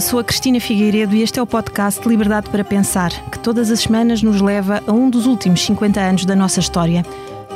Sou a Cristina Figueiredo e este é o podcast Liberdade para Pensar, que todas as semanas nos leva a um dos últimos 50 anos da nossa história.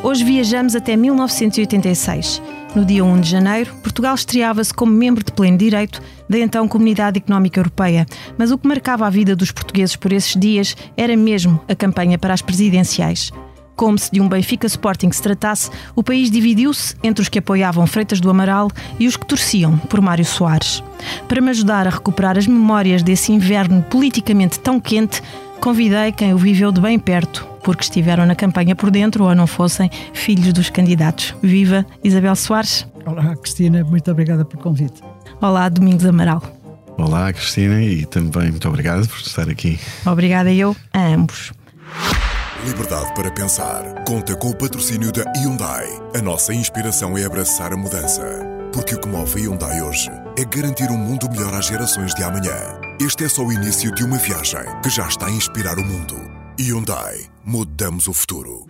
Hoje viajamos até 1986. No dia 1 de janeiro, Portugal estreava-se como membro de pleno direito da então Comunidade Económica Europeia, mas o que marcava a vida dos portugueses por esses dias era mesmo a campanha para as presidenciais. Como se de um Benfica Sporting se tratasse, o país dividiu-se entre os que apoiavam Freitas do Amaral e os que torciam por Mário Soares. Para me ajudar a recuperar as memórias desse inverno politicamente tão quente, convidei quem o viveu de bem perto, porque estiveram na campanha por dentro ou não fossem filhos dos candidatos. Viva Isabel Soares. Olá, Cristina, muito obrigada pelo convite. Olá, Domingos Amaral. Olá, Cristina, e também muito obrigado por estar aqui. Obrigada eu a ambos. Liberdade para pensar. Conta com o patrocínio da Hyundai. A nossa inspiração é abraçar a mudança. Porque o que move a Hyundai hoje é garantir um mundo melhor às gerações de amanhã. Este é só o início de uma viagem que já está a inspirar o mundo. Hyundai. Mudamos o futuro.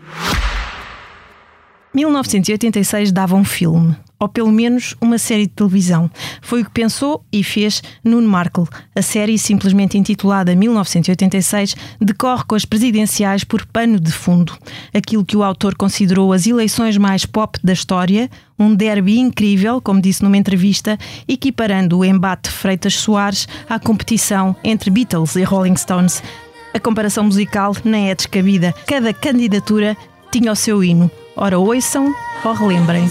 1986 dava um filme, ou pelo menos uma série de televisão. Foi o que pensou e fez Nuno Markle. A série, simplesmente intitulada 1986, decorre com as presidenciais por pano de fundo. Aquilo que o autor considerou as eleições mais pop da história, um derby incrível, como disse numa entrevista, equiparando o embate Freitas-Soares à competição entre Beatles e Rolling Stones. A comparação musical nem é descabida. Cada candidatura tinha o seu hino. Ora, ouçam ou relembrem.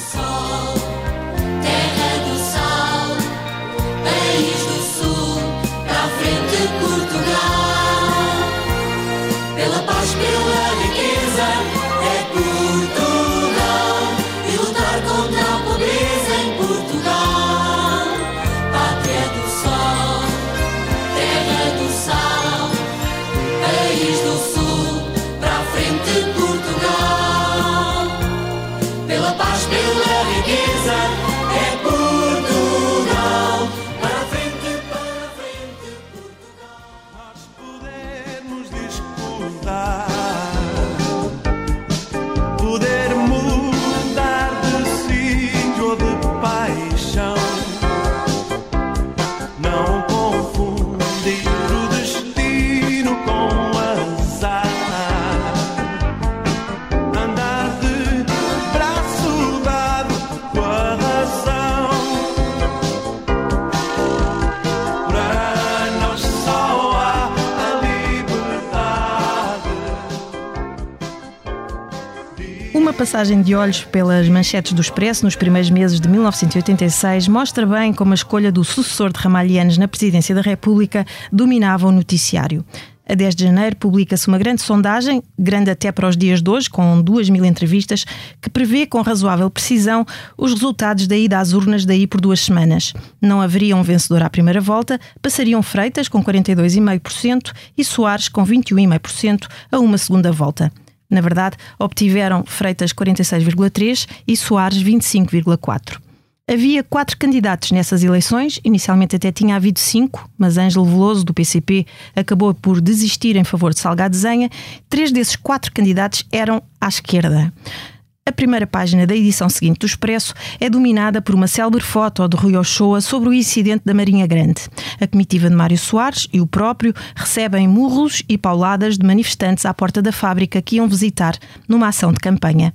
Passagem de olhos pelas manchetes do Expresso nos primeiros meses de 1986 mostra bem como a escolha do sucessor de Ramalhianes na presidência da República dominava o noticiário. A 10 de janeiro publica-se uma grande sondagem, grande até para os dias de hoje, com 2 mil entrevistas, que prevê com razoável precisão os resultados da ida às urnas daí por duas semanas. Não haveria um vencedor à primeira volta, passariam Freitas com 42,5% e Soares com 21,5% a uma segunda volta. Na verdade, obtiveram Freitas 46,3 e Soares 25,4. Havia quatro candidatos nessas eleições, inicialmente até tinha havido cinco, mas Ângelo Veloso, do PCP, acabou por desistir em favor de Salgado Zenha. Três desses quatro candidatos eram à esquerda. A primeira página da edição seguinte do Expresso é dominada por uma célebre foto de Rui Ochoa sobre o incidente da Marinha Grande. A comitiva de Mário Soares e o próprio recebem murros e pauladas de manifestantes à porta da fábrica que iam visitar numa ação de campanha.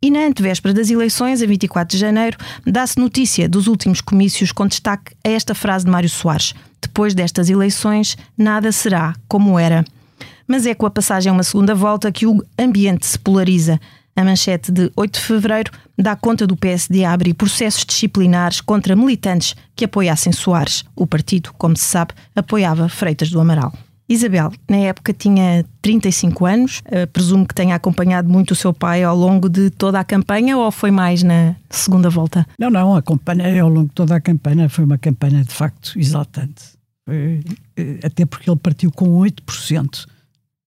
E na antevéspera das eleições, a 24 de janeiro, dá-se notícia dos últimos comícios com destaque a esta frase de Mário Soares: Depois destas eleições, nada será como era. Mas é com a passagem a uma segunda volta que o ambiente se polariza. A manchete de 8 de fevereiro dá conta do PSD a abrir processos disciplinares contra militantes que apoiassem Soares. O partido, como se sabe, apoiava Freitas do Amaral. Isabel, na época tinha 35 anos, uh, presumo que tenha acompanhado muito o seu pai ao longo de toda a campanha ou foi mais na segunda volta? Não, não, acompanhei ao longo de toda a campanha, foi uma campanha de facto exaltante. Foi, eh, até porque ele partiu com 8%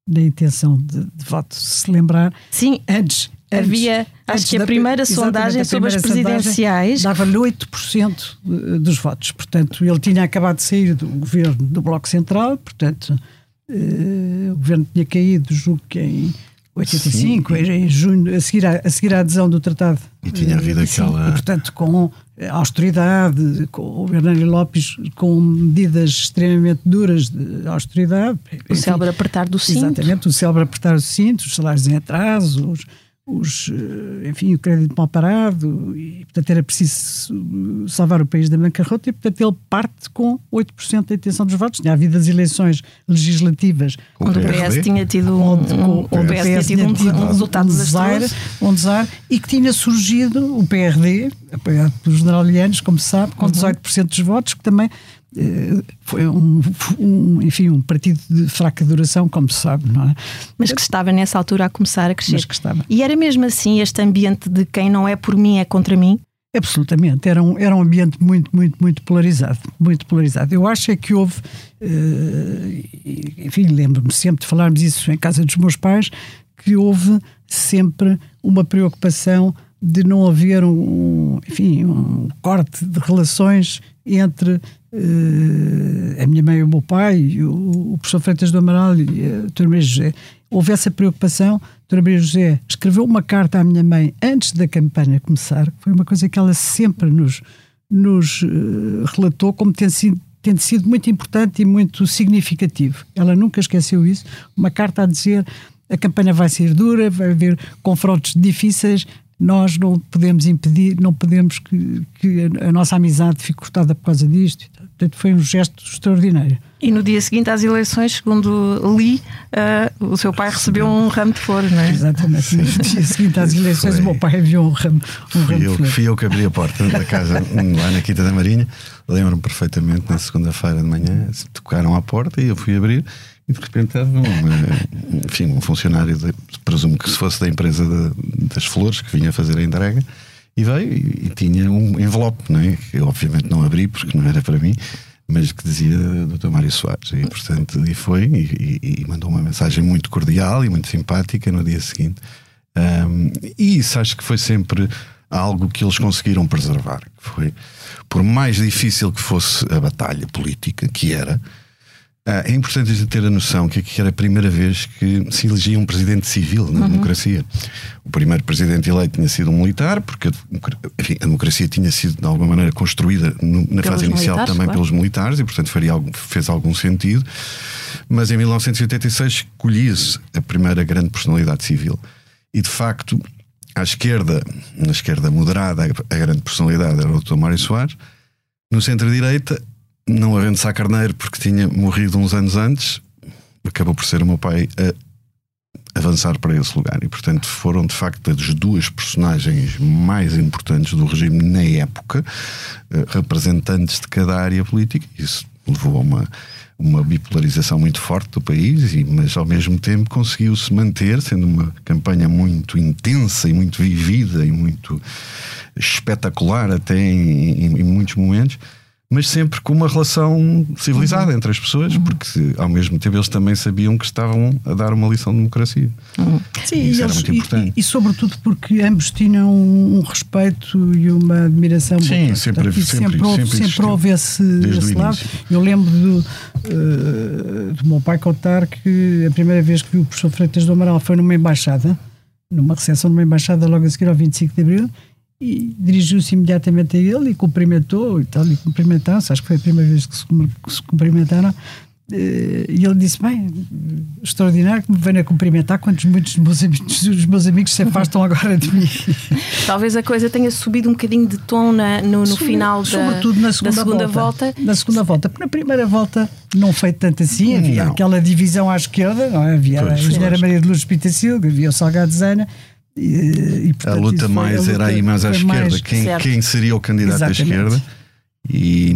da intenção de, de voto. Se lembrar, Sim, antes Havia, antes, acho que a primeira sondagem sobre as presidenciais. Dava-lhe 8% dos votos. Portanto, ele tinha acabado de sair do governo do Bloco Central, portanto, uh, o governo tinha caído, julgo que em 85, Sim. em junho, a seguir, à, a seguir à adesão do tratado. E tinha havido aquela. E, portanto, com austeridade, com o Bernardo Lopes com medidas extremamente duras de austeridade. O célebre apertar do cinto. Exatamente, o célebre apertar do cinto, os salários em atraso, os, os, eh, enfim, o crédito mal parado, e portanto era preciso salvar o país da bancarrota, e portanto ele parte com 8% da intenção dos votos. Tinha havido as eleições legislativas. Onde o PS tinha tido um, um, o PS tinha tido um, um resultado desastroso. Um desar, e que tinha surgido o PRD, apoiado pelos generalianos, como se sabe, com 18% uhum. dos votos, que também foi um, um, enfim, um partido de fraca duração, como se sabe, não é? Mas que estava nessa altura a começar a crescer. Mas que estava. E era mesmo assim este ambiente de quem não é por mim é contra mim? Absolutamente, era um, era um ambiente muito, muito, muito polarizado, muito polarizado. Eu acho é que houve, uh, enfim, lembro-me sempre de falarmos isso em casa dos meus pais, que houve sempre uma preocupação de não haver um, enfim, um corte de relações entre uh, a minha mãe e o meu pai, o, o professor Freitas do Amaral e a doutora Maria José. Houve essa preocupação. A doutora Maria José escreveu uma carta à minha mãe antes da campanha começar, que foi uma coisa que ela sempre nos, nos uh, relatou como tendo sido, tendo sido muito importante e muito significativo. Ela nunca esqueceu isso. Uma carta a dizer a campanha vai ser dura, vai haver confrontos difíceis, nós não podemos impedir, não podemos que, que a, nossa amizade fique cortada por causa disto. Portanto, foi um gesto extraordinário. E no dia seguinte às eleições, segundo li, uh, o seu pai recebeu um ramo de flores, não é? Exatamente. No dia seguinte às eleições, foi. o meu pai enviou um ramo, um ramo eu, de flores. Fui eu que abri a porta da casa lá na Quinta da Marinha. Lembro-me perfeitamente, na segunda-feira de manhã, tocaram à porta e eu fui abrir e de repente estava um, enfim, um funcionário, de, presumo que se fosse da empresa de, das flores, que vinha fazer a entrega, e veio e, e, tinha um envelope, não é? que eu obviamente não abri porque não era para mim, mas que dizia Dr. Mário Soares. E, portanto, e foi e, e, mandou uma mensagem muito cordial e muito simpática no dia seguinte. Um, e isso acho que foi sempre algo que eles conseguiram preservar. Foi, por mais difícil que fosse a batalha política, que era, é importante a gente ter a noção que aqui era a primeira vez que se elegia um presidente civil na uhum. democracia. O primeiro presidente eleito tinha sido um militar, porque enfim, a democracia tinha sido de alguma maneira construída no, na pelos fase inicial também claro. pelos militares e, portanto, faria algum, fez algum sentido. Mas em 1986 escolhia-se a primeira grande personalidade civil. E, de facto, à esquerda, na esquerda moderada, a grande personalidade era o Dr. Mário Soares. No centro-direita, não havendo Sá Carneiro, porque tinha morrido uns anos antes, acabou por ser o meu pai a avançar para esse lugar. E, portanto, foram de facto as duas personagens mais importantes do regime na época, eh, representantes de cada área política. Isso levou a uma, uma bipolarização muito forte do país, mas ao mesmo tempo conseguiu-se manter, sendo uma campanha muito intensa e muito vivida e muito espetacular, até em, em, em muitos momentos mas sempre com uma relação civilizada uhum. entre as pessoas, uhum. porque ao mesmo tempo eles também sabiam que estavam a dar uma lição de democracia. Uhum. Sim, isso era muito importante. E, e, sobretudo porque ambos tinham um respeito e uma admiração. Sim, sempre, Portanto, sempre, sempre, houve, sempre, sempre houve esse, esse lado. Eu lembro do, uh, do meu pai contar que a primeira vez que viu o professor Freitas do Amaral foi numa embaixada, numa recepção numa embaixada logo a seguir ao 25 de Abril, e dirigiu-se imediatamente a ele e cumprimentou e tal, e cumprimentaram-se, acho que foi a primeira vez que se, que se cumprimentaram, eh, e ele disse: Bem, extraordinário que me venha cumprimentar, quantos muitos dos meus, amigos, dos meus amigos se afastam agora de mim. Talvez a coisa tenha subido um bocadinho de tom na, no, no final da, Sobretudo na segunda, segunda volta, volta, Na segunda volta, porque na primeira volta não foi tanto assim, havia não. aquela divisão à esquerda, não é? havia pois, a engenheira Maria de Luz Pitacilga, havia o Salgado Zana e, e, portanto, a luta mais a luta era aí mais à esquerda. Mais, quem, quem, seria o candidato Exatamente. à esquerda? E,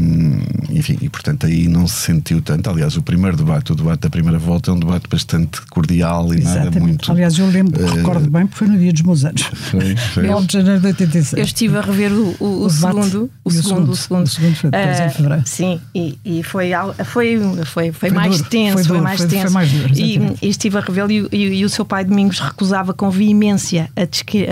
enfim, e portanto aí não se sentiu tanto. Aliás, o primeiro debate, o debate da primeira volta, é um debate bastante cordial e Exatamente. nada muito. Aliás, eu lembro, uh, recordo bem, porque foi no dia dos meus anos. Foi, foi. 9 de janeiro de 86. Eu estive a rever o, o, o, o segundo, o, segundo, o segundo. O segundo foi depois uh, em fevereiro. Sim, e, e foi, foi, foi, foi, mais duro, tenso. Foi, duro, foi mais foi, tenso. Foi mais duro, e, e, estive a revê-lo e, e, e, o seu pai Domingos recusava com veemência a,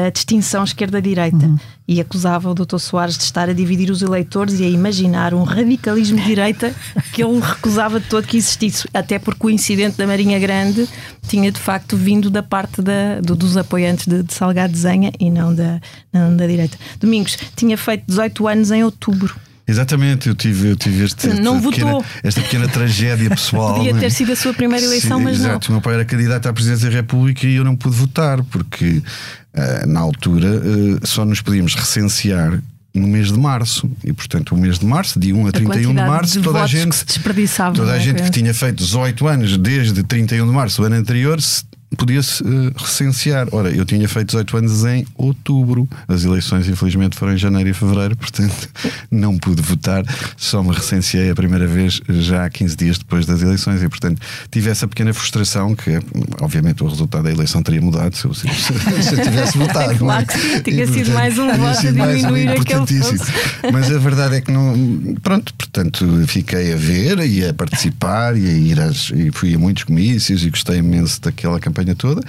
a distinção esquerda-direita. Uhum e acusava o Dr. Soares de estar a dividir os eleitores e a imaginar um radicalismo de direita que ele recusava de todo que existisse, até porque o incidente da Marinha Grande tinha de facto vindo da parte da, do, dos apoiantes de, de Salgado Desenha e não da, não da direita. Domingos tinha feito 18 anos em outubro. Exatamente, eu tive, eu tive este, não esta, pequena, esta pequena tragédia pessoal. Podia não é? ter sido a sua primeira eleição, Sim, mas não. exato. O meu pai era candidato à presidência da República e eu não pude votar, porque ah, na altura ah, só nos podíamos recensear no mês de março. E portanto, o mês de março, de 1 a 31 de março, de toda a gente. desperdiçava, Toda não a é? gente que tinha feito 18 anos desde 31 de março do ano anterior se- podia-se eh, recensear. Ora, eu tinha feito 18 anos em outubro. As eleições, infelizmente, foram em janeiro e fevereiro, portanto, não pude votar. Só me recenseei a primeira vez já há 15 dias depois das eleições e, portanto, tive essa pequena frustração que, obviamente, o resultado da eleição teria mudado se eu, se, se eu tivesse votado. é? Claro que sim, tinha E, sido portanto, mais um voto a sido diminuir aquele importantíssimo. fosse. Mas a verdade é que não. Pronto, portanto, fiquei a ver e a participar e a ir às, e fui a muitos comícios e gostei imenso daquela campanha toda.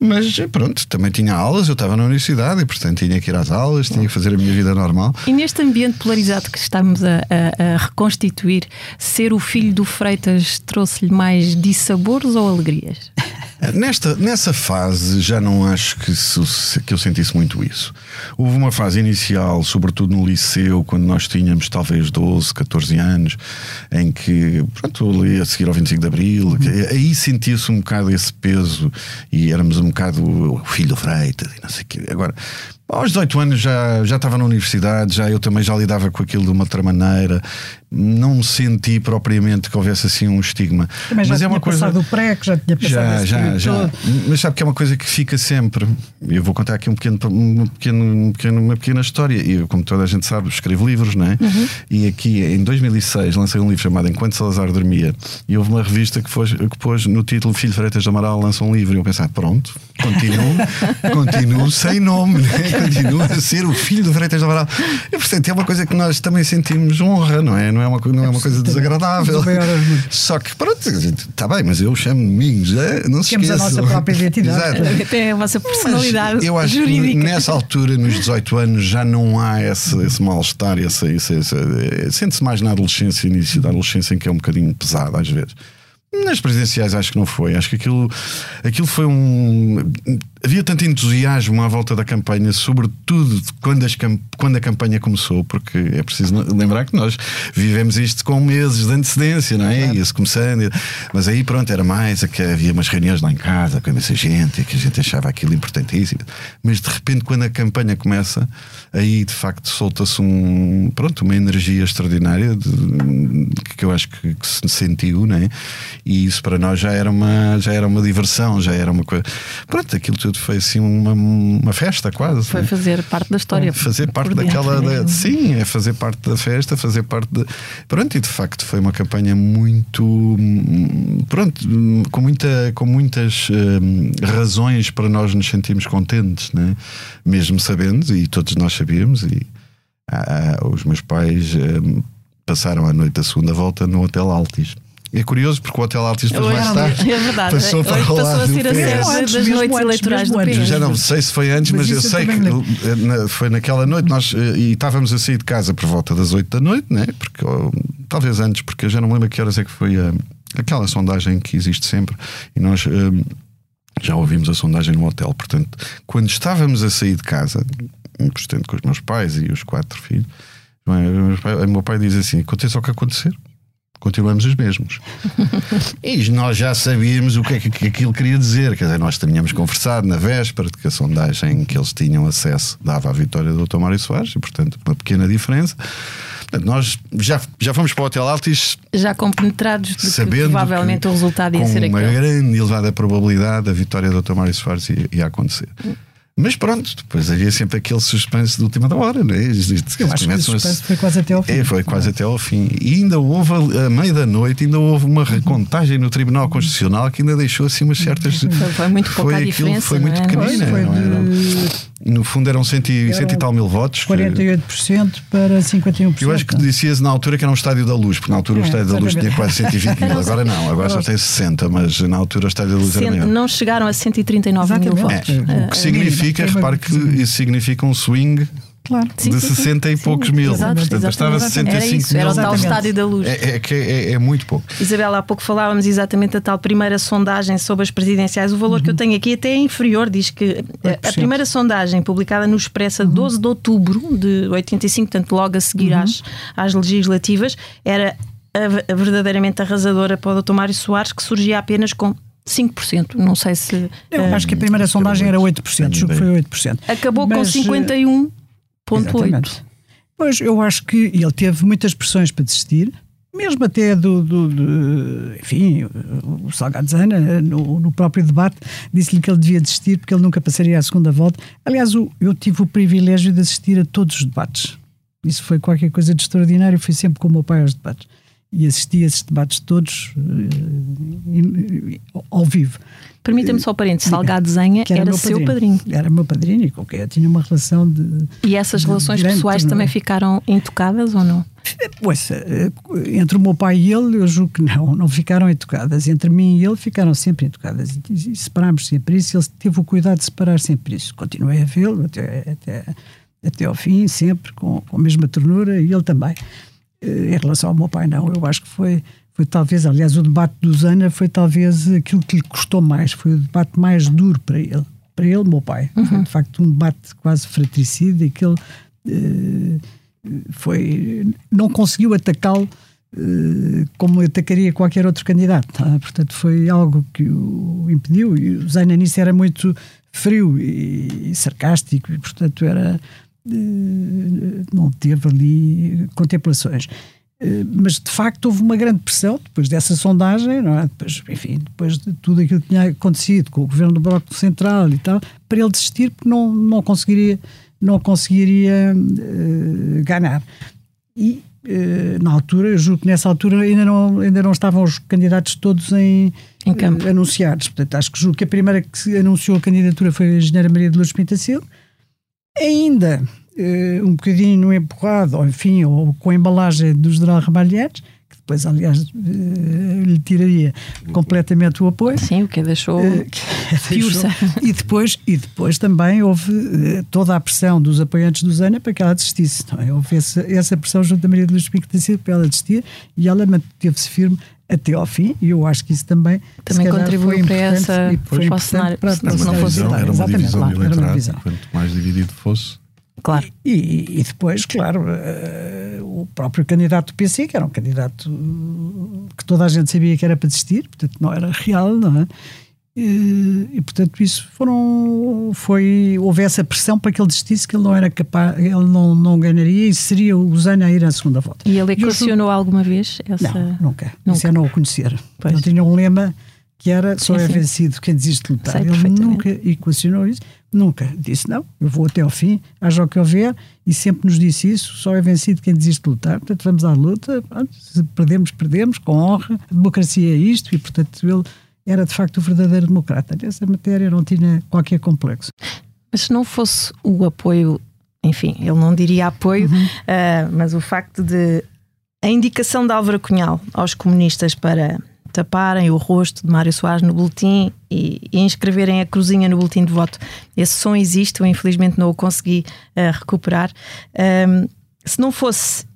Mas pronto, também tinha aulas, eu estava na universidade e portanto tinha que ir às aulas, tinha que fazer a minha vida normal. E neste ambiente polarizado que estamos a, a- a reconstituir, ser o filho do Freitas trouxe-lhe mais dissabores ou alegrias? Nesta, nessa fase já não acho que, se- que eu sentisse muito isso. Houve uma fase inicial, sobretudo no liceu, quando nós tínhamos talvez 12, 14 anos, em que, pronto, ali a seguir ao 25 de Abril, que aí sentia-se um bocado esse peso e éramos um bocado o filho do Freitas e não sei o quê. Agora, aos 18 anos já, já estava na universidade, já eu também já lidava com aquilo de uma outra maneira, não me senti propriamente que houvesse assim um estigma. Também já Mas é tinha uma coisa. passado o pré, que já tinha passado Já, já, já. todo. Mas sabe que é uma coisa que fica sempre. Eu vou contar aqui um pequeno, uma, pequeno, um pequeno- uma pequena história. Eu, como toda a gente sabe, escrevo livros, não é? E aqui em 2006 lancei um livro chamado Enquanto Salazar Dormia. E houve uma revista que, foi, que pôs no título Filho Freitas de Amaral lança um livro. E eu pensei, ah, pronto, continuo, continuo sem nome, né? Continuo a ser o filho do Freitas Amaral. E portanto é uma coisa que nós também sentimos honra, não é? Não é uma, não é uma coisa desagradável. Muito. Só que pronto, está bem, mas eu chamo Domingos, é? não se Temos a esqueçam. nossa própria identidade. Exato. Até a vossa personalidade Mas eu acho jurídica. que nessa altura, nos 18 anos, já não há esse, esse mal-estar, esse, esse, esse- eh, sente-se mais na adolescência, início da adolescência, em que é um bocadinho pesado às vezes. Nas presidenciais acho que não foi. Acho que aquilo, aquilo foi um. Havia tanto entusiasmo à volta da campanha, sobretudo quando, as quando a campanha começou, porque é preciso lembrar que nós vivemos isto com meses de antecedência, não é? Ia-se começando. Mas aí pronto, era mais, é que havia umas reuniões lá em casa com essa gente, e que a gente achava aquilo importantíssimo. Mas de repente, quando a campanha começa, aí de facto solta-se um, pronto, uma energia extraordinária de- que eu acho que, que se sentiu, né? E isso para nós já era uma, já era uma diversão, já era uma coisa. Pronto, aquilo tudo foi assim uma, uma festa quase. Foi né? fazer parte da história. Fazer parte daquela. né? da- sim, é fazer parte da festa, fazer parte de. Pronto, e de facto foi uma campanha muito. Pronto, com, muita, com muitas hum, razões para nós nos sentirmos contentes, né? mesmo sabendo, e todos nós sabíamos, e ah, ah, os meus pais hum, passaram a noite da segunda volta no Hotel Altis. É curioso porque o Hotel Altis depois Hoje, mais tarde é verdade. passou para o passou a do ser a sede das noites eleitorais do. PS. já não sei se foi antes, mas, Mas eu sei que eh, na- foi naquela noite nós eh, e estávamos a sair de casa por volta das 8 da noite, né? Porque oh, talvez antes, porque eu já não me lembro a que horas é que foi a, aquela sondagem que existe sempre e nós eh, já ouvimos a sondagem no hotel. Portanto, quando estávamos a sair de casa, portanto, com os meus pais e os quatro filhos, é? o meu pai, o meu pai diz assim: aconteça o que acontecer. Continuamos os mesmos. e nós já sabíamos o que é que, que aquilo queria dizer. Quer dizer, nós tínhamos conversado na véspera de que a sondagem que eles tinham acesso dava a vitória do Dr. Mário Soares, e portanto, uma pequena diferença. Portanto, nós já, já fomos para o Hotel Altis Já compenetrados de que sabendo provavelmente que o resultado ia com ser uma aquele. grande e elevada probabilidade a vitória do Dr. Mário Soares ia, ia acontecer. Mas pronto, depois havia sempre aquele suspense de última da hora, não é? Isto- Eu acho que o suspense foi quase até ao fim. é, foi quase até ao fim. E ainda houve, a meio da noite, ainda houve uma recontagem no Tribunal Constitucional que ainda deixou assim umas certas. Foi- foi muito pouca a aquilo diferença, Foi muito não é? pequenina. Foi não era? No fundo eram cento e, cento e tal mil votos. que- 48% para 51%. eu acho que dizia-se na altura que era um estádio da luz, porque na altura o É, estádio da luz tinha quase 120 mil, agora não, agora só tem 60, mas na altura o estádio da luz era Cento- maior. não chegaram a 139 mil Exatamente. votos. É, o que significa, É, repare que isso significa um swing claro. Sim, de sim, 60 sim. e poucos mil. Exato, Portanto, bastava 65 era isso, mil. Era o tal estádio da luz. É, é, que é, é, é, muito pouco. Isabela, há pouco falávamos exatamente da tal primeira sondagem sobre as presidenciais. O valor uhum. que eu uhum. tenho aqui até é inferior, diz que eh, a primeira sondagem publicada no Expressa uhum. 12 de outubro de 85, portanto, logo a seguir uhum. às, às legislativas, era a, a verdadeiramente arrasadora para o Dr. Mário Soares, que surgia apenas com 5%. Não sei se. Eu eh, acho que a primeira sondagem era 8%, foi 8%. Acabou mas, eh, com 51%. Ponto 8. Pois, eu acho que ele teve muitas pressões para desistir, mesmo até do, do, do enfim, o Salgado Zana, no, no próprio debate, disse-lhe que ele devia desistir porque ele nunca passaria à segunda volta. Aliás, eu, eu tive o privilégio de assistir a todos os debates. Isso foi qualquer coisa de extraordinário, fui sempre com o meu pai aos debates. E assisti a esses debates todos e- ao vivo. Permita-me só um parênteses, Salgado Zenha era, era seu padrinho. Era meu padrinho e com quem eu tinha uma relação de, E essas relações Grande pessoais ternura. também ficaram intocadas ou não? Pois, eh, entre o meu pai e ele, eu julgo que não, não ficaram intocadas. Entre mim e ele ficaram sempre intocadas. E, e separámos sempre isso. Ele teve o cuidado de separar sempre isso. Continuei a vê-lo até, até, até ao fim, sempre com, com a mesma ternura, e ele também. Eh, Em relação ao meu pai, não. Eu acho que foi, foi talvez, aliás, o debate do Zana foi talvez aquilo que lhe custou mais. Foi o debate mais duro para ele. Para ele, meu pai. Foi, de facto, um debate quase fratricida e que ele. eh, foi, não conseguiu atacá-lo eh, como atacaria qualquer outro candidato. tá? Portanto, foi algo que o impediu. E o Zaina nisso era muito frio e, e sarcástico, e, portanto, era. Eh, não teve ali contemplações. Eh, Mas de facto houve uma grande pressão depois dessa sondagem, não é? depois, enfim, depois de tudo aquilo que tinha acontecido com o governo do Bloco Central e tal, para ele desistir porque não, não conseguiria, não conseguiria eh, ganhar. E eh, na altura, eu julgo que nessa altura ainda não, ainda não estavam os candidatos todos em, Em campo. eh, anunciados. Portanto, acho que julgo que a primeira que anunciou a candidatura foi a engenheira Maria de Lourdes Pintacil. Ainda eh, um bocadinho empurrado, ou enfim, ou com a embalagem do general Ramalhetes, que depois, aliás, eh, lhe tiraria completamente o apoio. Sim, o que deixou. Que Piursa. deixou- E depois, e depois também houve toda a pressão dos apoiantes do Zana para que ela desistisse. Não é? Houve essa, essa pressão junto da Maria de Pico de Silva para ela desistir e ela manteve-se firme até ao fim e eu acho que isso também Também contribuiu foi para essa- e para o foi cenário, para, se não o fosse- era uma Exatamente, divisão claro, do era uma eleitorado. divisão. Quanto mais dividido fosse, Claro. E, e depois, claro, eh, o próprio candidato do PC, que era um candidato que toda a gente sabia que era para desistir, portanto não era real, não é? E, e, portanto isso foram foi houve essa pressão para que ele desistisse que ele não era capaz ele não, não ganharia e seria o Zana a ir à segunda volta E ele equacionou alguma vez essa. não, nunca. Nunca. Isso é não o conhecer. Pois. Ele tinha um lema que era só Sim, é sim. vencido quem desiste de lutar. Sei Ele nunca equacionou isso, nunca disse não, eu vou até ao fim, haja o que houver, e sempre nos disse isso, só é vencido quem desiste de lutar. Portanto, vamos à luta, pronto, se perdemos, perdemos, com honra. A democracia é isto, e portanto ele era de facto o verdadeiro democrata. Nessa matéria não tinha qualquer complexo. Mas se não fosse o apoio, enfim, ele não diria apoio, ah, mas o facto de a indicação de Álvaro Cunhal aos comunistas para taparem o rosto de Mário Soares no boletim e, e inscreverem a cruzinha no boletim de voto. Esse som existe, eu infelizmente não o consegui ah, recuperar. Ahm, se não fosse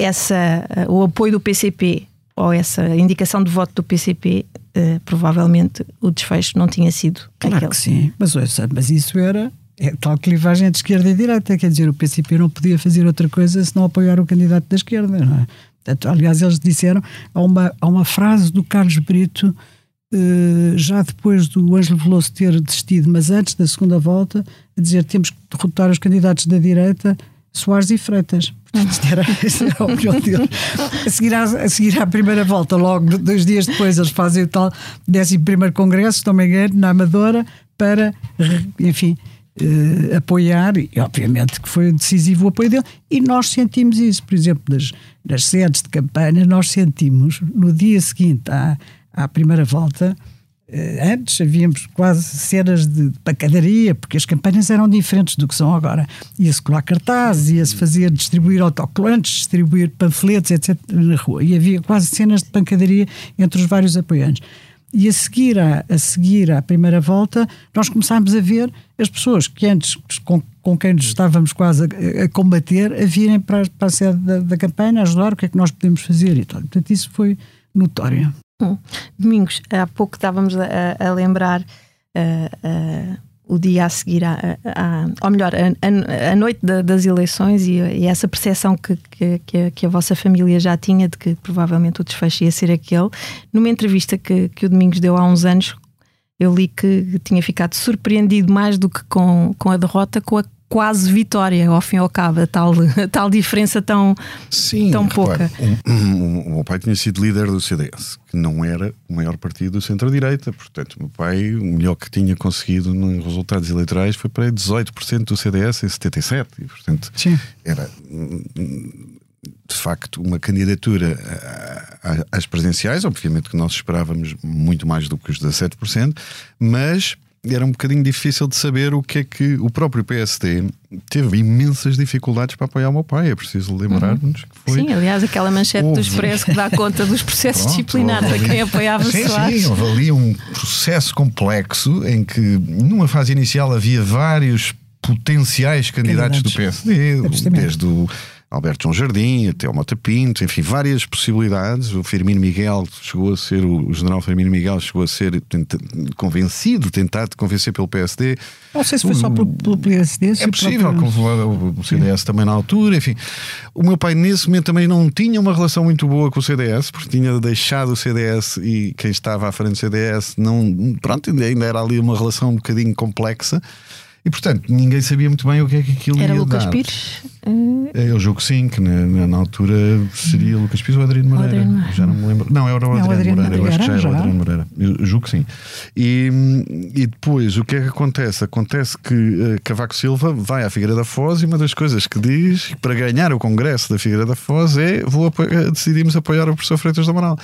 essa, ah, o apoio do PCP ou essa indicação de voto do PCP, ah, provavelmente o desfecho não tinha sido Claro aquele. que sim, mas, ouça, mas isso era é tal clivagem entre esquerda e direita, quer dizer, o PCP não podia fazer outra coisa se não apoiar o candidato da esquerda, não é? Portanto, aliás, eles disseram, há uma, há uma frase do Carlos Brito, eh, já depois do Ângelo Veloso ter desistido, mas antes da segunda volta, a dizer temos que derrotar os candidatos da direita, Soares e Freitas. Portanto, isto era, era deles. A seguir, à, a seguir à primeira volta, logo dois dias depois, eles fazem o tal 11 Congresso, se não me engano, na Amadora, para, enfim, eh, apoiar, e obviamente que foi decisivo o apoio dele, e nós sentimos isso, por exemplo, nas, nas sedes de campanha, nós sentimos no dia seguinte à, à primeira volta. eh, Antes havíamos quase cenas de pancadaria, porque as campanhas eram diferentes do que são agora. Ia-se colar cartazes, ia-se fazer, distribuir autocolantes, distribuir panfletos, etc. na rua. E havia quase cenas de pancadaria entre os vários apoiantes. E a seguir, à, a seguir à primeira volta, nós começámos a ver as pessoas que antes, com, com quem nos estávamos quase a, a combater, a virem para, para a sede da, da campanha, a ajudar, o que é que nós podemos fazer e tal. Portanto, isso foi notório. Hum. Domingos, há pouco estávamos a, a lembrar. Uh o dia a seguir, a, a, ou melhor, a, a noite da, das eleições e, e, essa percepção que, que, que, a, vossa família já tinha de que provavelmente o desfecho ia ser aquele. Numa entrevista que, que o Domingos deu há uns anos, eu li que tinha ficado surpreendido mais do que com, com a derrota, com a quase vitória, ao fim e ao cabo, a tal, a tal diferença tão, Sim, tão pouca. o meu pai tinha sido líder do CDS, que não era o maior partido do centro-direita, portanto, o meu pai, o melhor que tinha conseguido nos resultados eleitorais foi para 18% do CDS em 77, e portanto, Sim. era de facto uma candidatura às presidenciais, obviamente que nós esperávamos muito mais do que os 17%, mas era um bocadinho difícil de saber o que é que o próprio PSD teve imensas dificuldades para apoiar o meu pai. É preciso lembrarmos uhum. que foi. Sim, aliás, aquela manchete Houve... do Expresso que dá conta dos processos Pronto, disciplinares a quem apoiava sim, Soares. Sim, houve ali um processo complexo em que, numa fase inicial, havia vários potenciais candidatos, candidatos. do PSD, desde o Alberto João Jardim, até o Mota Pinto, enfim, várias possibilidades. O Firmino Miguel chegou a ser, o general Firmino Miguel chegou a ser tenta, convencido, tentado convencer pelo PSD. Não sei se foi o, só pelo, PSD. É possível, próprio... o CDS também na altura, enfim. O meu pai nesse momento também não tinha uma relação muito boa com o CDS, porque tinha deixado o CDS e quem estava à frente do CDS não, pronto, ainda era ali uma relação um bocadinho complexa. E portanto, ninguém sabia muito bem o que é que aquilo Era ia Lucas dar. Pires? É, eu julgo que sim, que na, na altura seria Lucas Pires ou Adriano Moreira. Adriano. Já não me lembro. Não, era o Adriano, Adriano Moreira. Eu acho que já era o Adriano Moreira. Eu julgo que sim. E, e depois, o que é que acontece? Acontece que uh, Cavaco Silva vai à Figueira da Foz e uma das coisas que diz para ganhar o congresso da Figueira da Foz é vou apoiar, decidimos apoiar o professor Freitas do Amaral.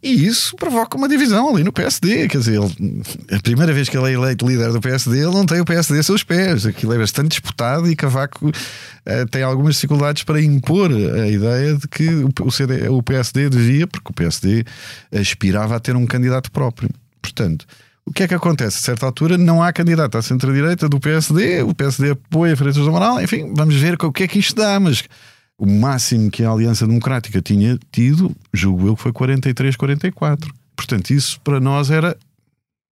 E isso provoca uma divisão ali no PSD. Quer dizer, ele, a primeira vez que ele é eleito líder do PSD, ele não tem o PSD seus pés. Aquilo é bastante disputado e Cavaco uh, tem algumas dificuldades para impor a ideia de que o, CD, o PSD devia, porque o PSD aspirava a ter um candidato próprio. Portanto, o que é que acontece? A certa altura não há candidato à centro-direita do PSD, o PSD apoia Freitas do Amaral, enfim, vamos ver o que é que isto dá, mas o máximo que a Aliança Democrática tinha tido, julgo eu foi 43, 44. Portanto, isso para nós era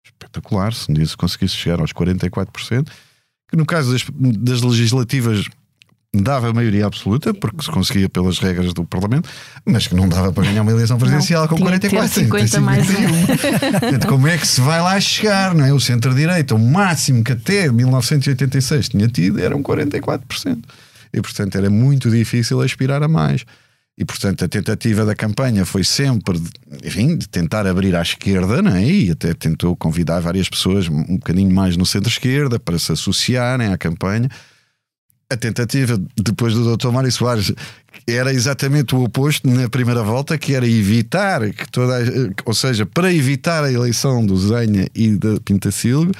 espetacular, se um dia se conseguisse chegar aos 44%, que no caso das, das legislativas dava maioria absoluta, porque se conseguia pelas regras do Parlamento, mas que não dava para ganhar uma eleição presidencial não, com 44. 50 mais um. como é que se vai lá chegar, não é? O centro-direita, o máximo que até 1986 tinha tido, eram 44%. E, portanto, era muito difícil aspirar a mais. E, portanto, a tentativa da campanha foi sempre, enfim, de tentar abrir à esquerda, não é? E até tentou convidar várias pessoas um bocadinho mais no centro-esquerda para se associarem à campanha. A tentativa, depois do Dr. Mário Soares, era exatamente o oposto na primeira volta, que era evitar que toda, ou seja, para evitar a eleição do Zenha e da Pintacilgo,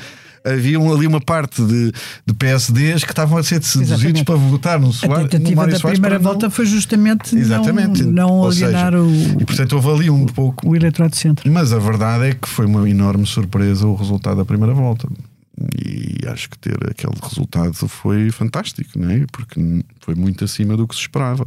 havia ali uma parte de, de PSDs que estavam a ser seduzidos Exatamente. para votar no Soares. A tentativa da primeira volta foi justamente Exatamente. não, não alienar o. E portanto houve ali um pouco. O eleitorado centro. Mas a verdade é que foi uma enorme surpresa o resultado da primeira volta. E acho que ter aquele resultado foi fantástico, não é? Porque foi muito acima do que se esperava.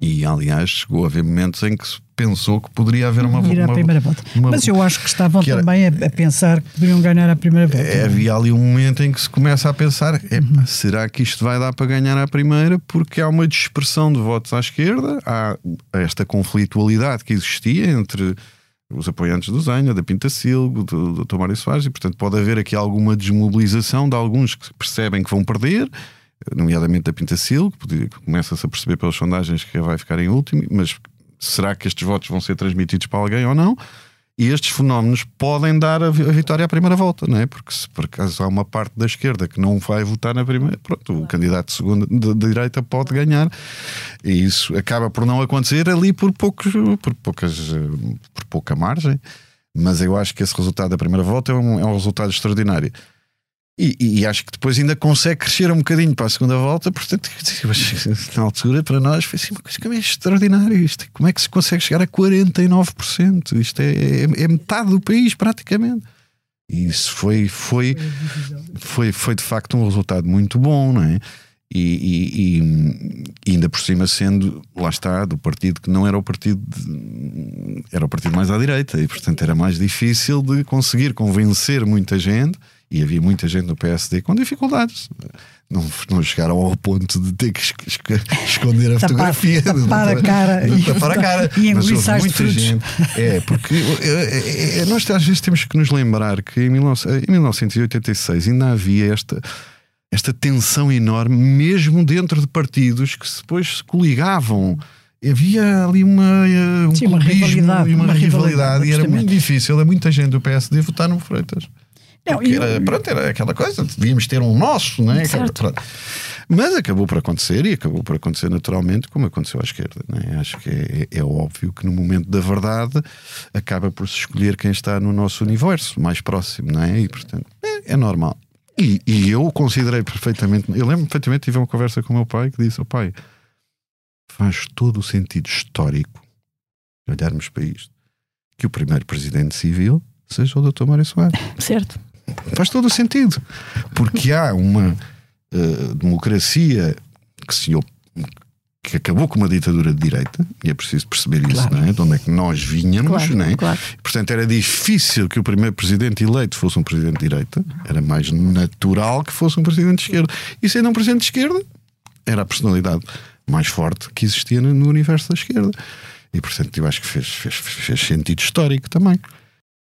E aliás, chegou a haver momentos em que se pensou que poderia haver uma Ir à primeira volta. Uma, Mas eu acho que estavam que era, também a, a, pensar que poderiam ganhar a primeira volta. É, havia ali um momento em que se começa a pensar: uhum. será que isto vai dar para ganhar a primeira? Porque há uma dispersão de votos à esquerda, há esta conflitualidade que existia entre os apoiantes do Zenha, da Pinta Silgo, do, do Tomário Soares, e portanto pode haver aqui alguma desmobilização de alguns que percebem que vão perder nomeadamente da Pinta Silva, que começa-se a perceber pelas sondagens que vai ficar em último, mas será que estes votos vão ser transmitidos para alguém ou não? E estes fenómenos podem dar a vitória à primeira volta, não é? Porque se por acaso há uma parte da esquerda que não vai votar na primeira, pronto, o candidato de segunda de, de direita pode ganhar. E isso acaba por não acontecer ali por poucos, por poucas, por pouca margem. Mas eu acho que esse resultado da primeira volta é um, é um resultado extraordinário. E, e, acho que depois ainda consegue crescer um bocadinho para a segunda volta, portanto, na altura para nós foi assim uma coisa que é extraordinária. Isto, como é que se consegue chegar a 49%? Isto é, é, é metade do país, praticamente. E isso foi, foi, foi, foi de facto um resultado muito bom, não é? E, e, e, ainda por cima sendo, lá está, do partido que não era o partido de, era o partido mais à direita e portanto era mais difícil de conseguir convencer muita gente e havia muita gente no PSD com dificuldades. Não, não chegaram ao ponto de ter que esconder a fotografia, tapar, a cara de, de, tapar a cara. E Mas houve muita frutos. gente. É, porque é, é, nós às vezes temos que nos lembrar que em, 19, em 1986 ainda havia esta esta tensão enorme, mesmo dentro de partidos que depois se coligavam. Havia ali uma, um Sim, uma rivalidade, uma, uma rivalidade, e era muito difícil. É muita gente do PSD votar no Freitas. Não, eu... era, pronto, era aquela coisa, devíamos ter um nosso, não é? Mas acabou por acontecer e acabou por acontecer naturalmente, como aconteceu à esquerda. É? Acho que é, é, óbvio que no momento da verdade acaba por se escolher quem está no nosso universo mais próximo, não é? E portanto é, é normal. E, e, eu considerei perfeitamente. Eu lembro perfeitamente, tive uma conversa com o meu pai que disse: oh, pai, faz todo o sentido histórico olharmos para isto que o primeiro presidente civil seja o Dr. Mário Soares. Certo. Faz todo o sentido. Porque há uma uh, democracia que se que acabou com uma ditadura de direita, e é preciso perceber claro. isso, não é? De onde é que nós vinhamos, claro, não é? Claro. Portanto, era difícil que o primeiro presidente eleito fosse um presidente de direita, era mais natural que fosse um presidente de esquerda. E sendo um presidente de esquerda, era a personalidade mais forte que existia no universo da esquerda. E, portanto, eu acho que fez, fez, fez sentido histórico também.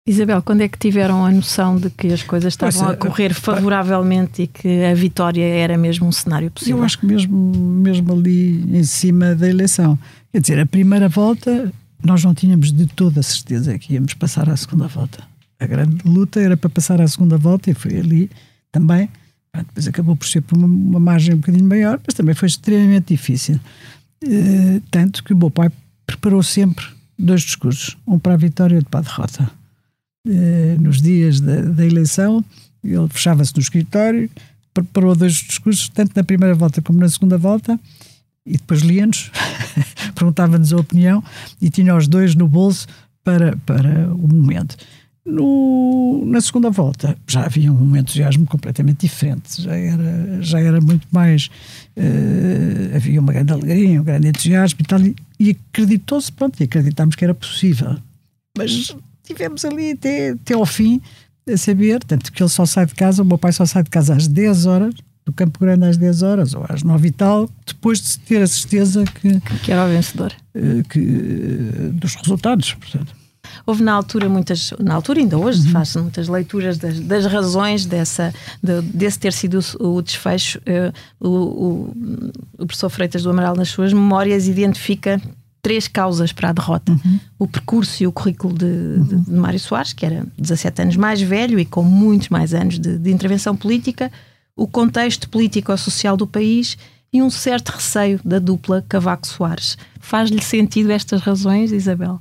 Isabel, quando é que tiveram a noção de que as coisas estavam a correr favoravelmente e que a vitória era mesmo um cenário possível? Eu acho que mesmo, mesmo ali em cima da eleição. Quer dizer, a primeira volta nós não tínhamos de toda a certeza que íamos passar à segunda volta. A grande luta era para passar à segunda volta e foi ali também. Depois acabou por ser por uma, uma margem um bocadinho maior, mas também foi extremamente difícil. Uh, tanto que o meu pai preparou sempre dois discursos, um para a vitória e outro para a derrota nos dias da, da eleição, ele fechava-se no escritório, preparou dois discursos, tanto na primeira volta como na segunda volta, e depois lia-nos, perguntava-nos a opinião, e tinha os dois no bolso para, para o momento. No, na segunda volta já havia um entusiasmo completamente diferente, já era, já era muito mais. Uh, havia uma grande alegria, um grande entusiasmo e tal, e, e acreditou-se, pronto, e acreditámos que era possível. Mas tivemos ali até, até ao fim a saber, tanto que ele só sai de casa, o meu pai só sai de casa às 10 horas, do Campo Grande às 10 horas ou às 9 e tal, depois de ter a certeza que. Que era o vencedor. Eh, que, dos resultados, portanto. Houve na altura muitas, na altura ainda hoje uhum. faz muitas leituras das, das razões dessa, de, desse ter sido o, o desfecho. Uh, o, o, o professor Freitas do Amaral, nas suas memórias, identifica três causas para a derrota. Uhum. O percurso e o currículo de, uhum. de, Mário Soares, que era 17 anos mais velho e com muitos mais anos de, de intervenção política, o contexto político-social do país e um certo receio da dupla Cavaco Soares. Faz-lhe sentido estas razões, Isabel?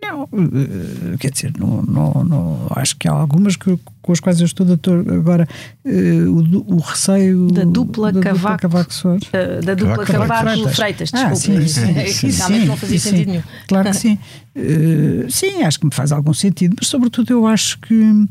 Não, eh, quer dizer, não, não, não, acho que há algumas que, com as quais eu estou doutor agora uh, o, o, receio da dupla da Cavaco, dupla Cavaco Soares. Uh, da dupla Cavaco, Cavaco Freitas, desculpa. Ah, sim, sim, sim, sim, não fazia sim, sentido nenhum. Claro que sim. Uh, sim, acho que me faz algum sentido, mas sobretudo eu acho que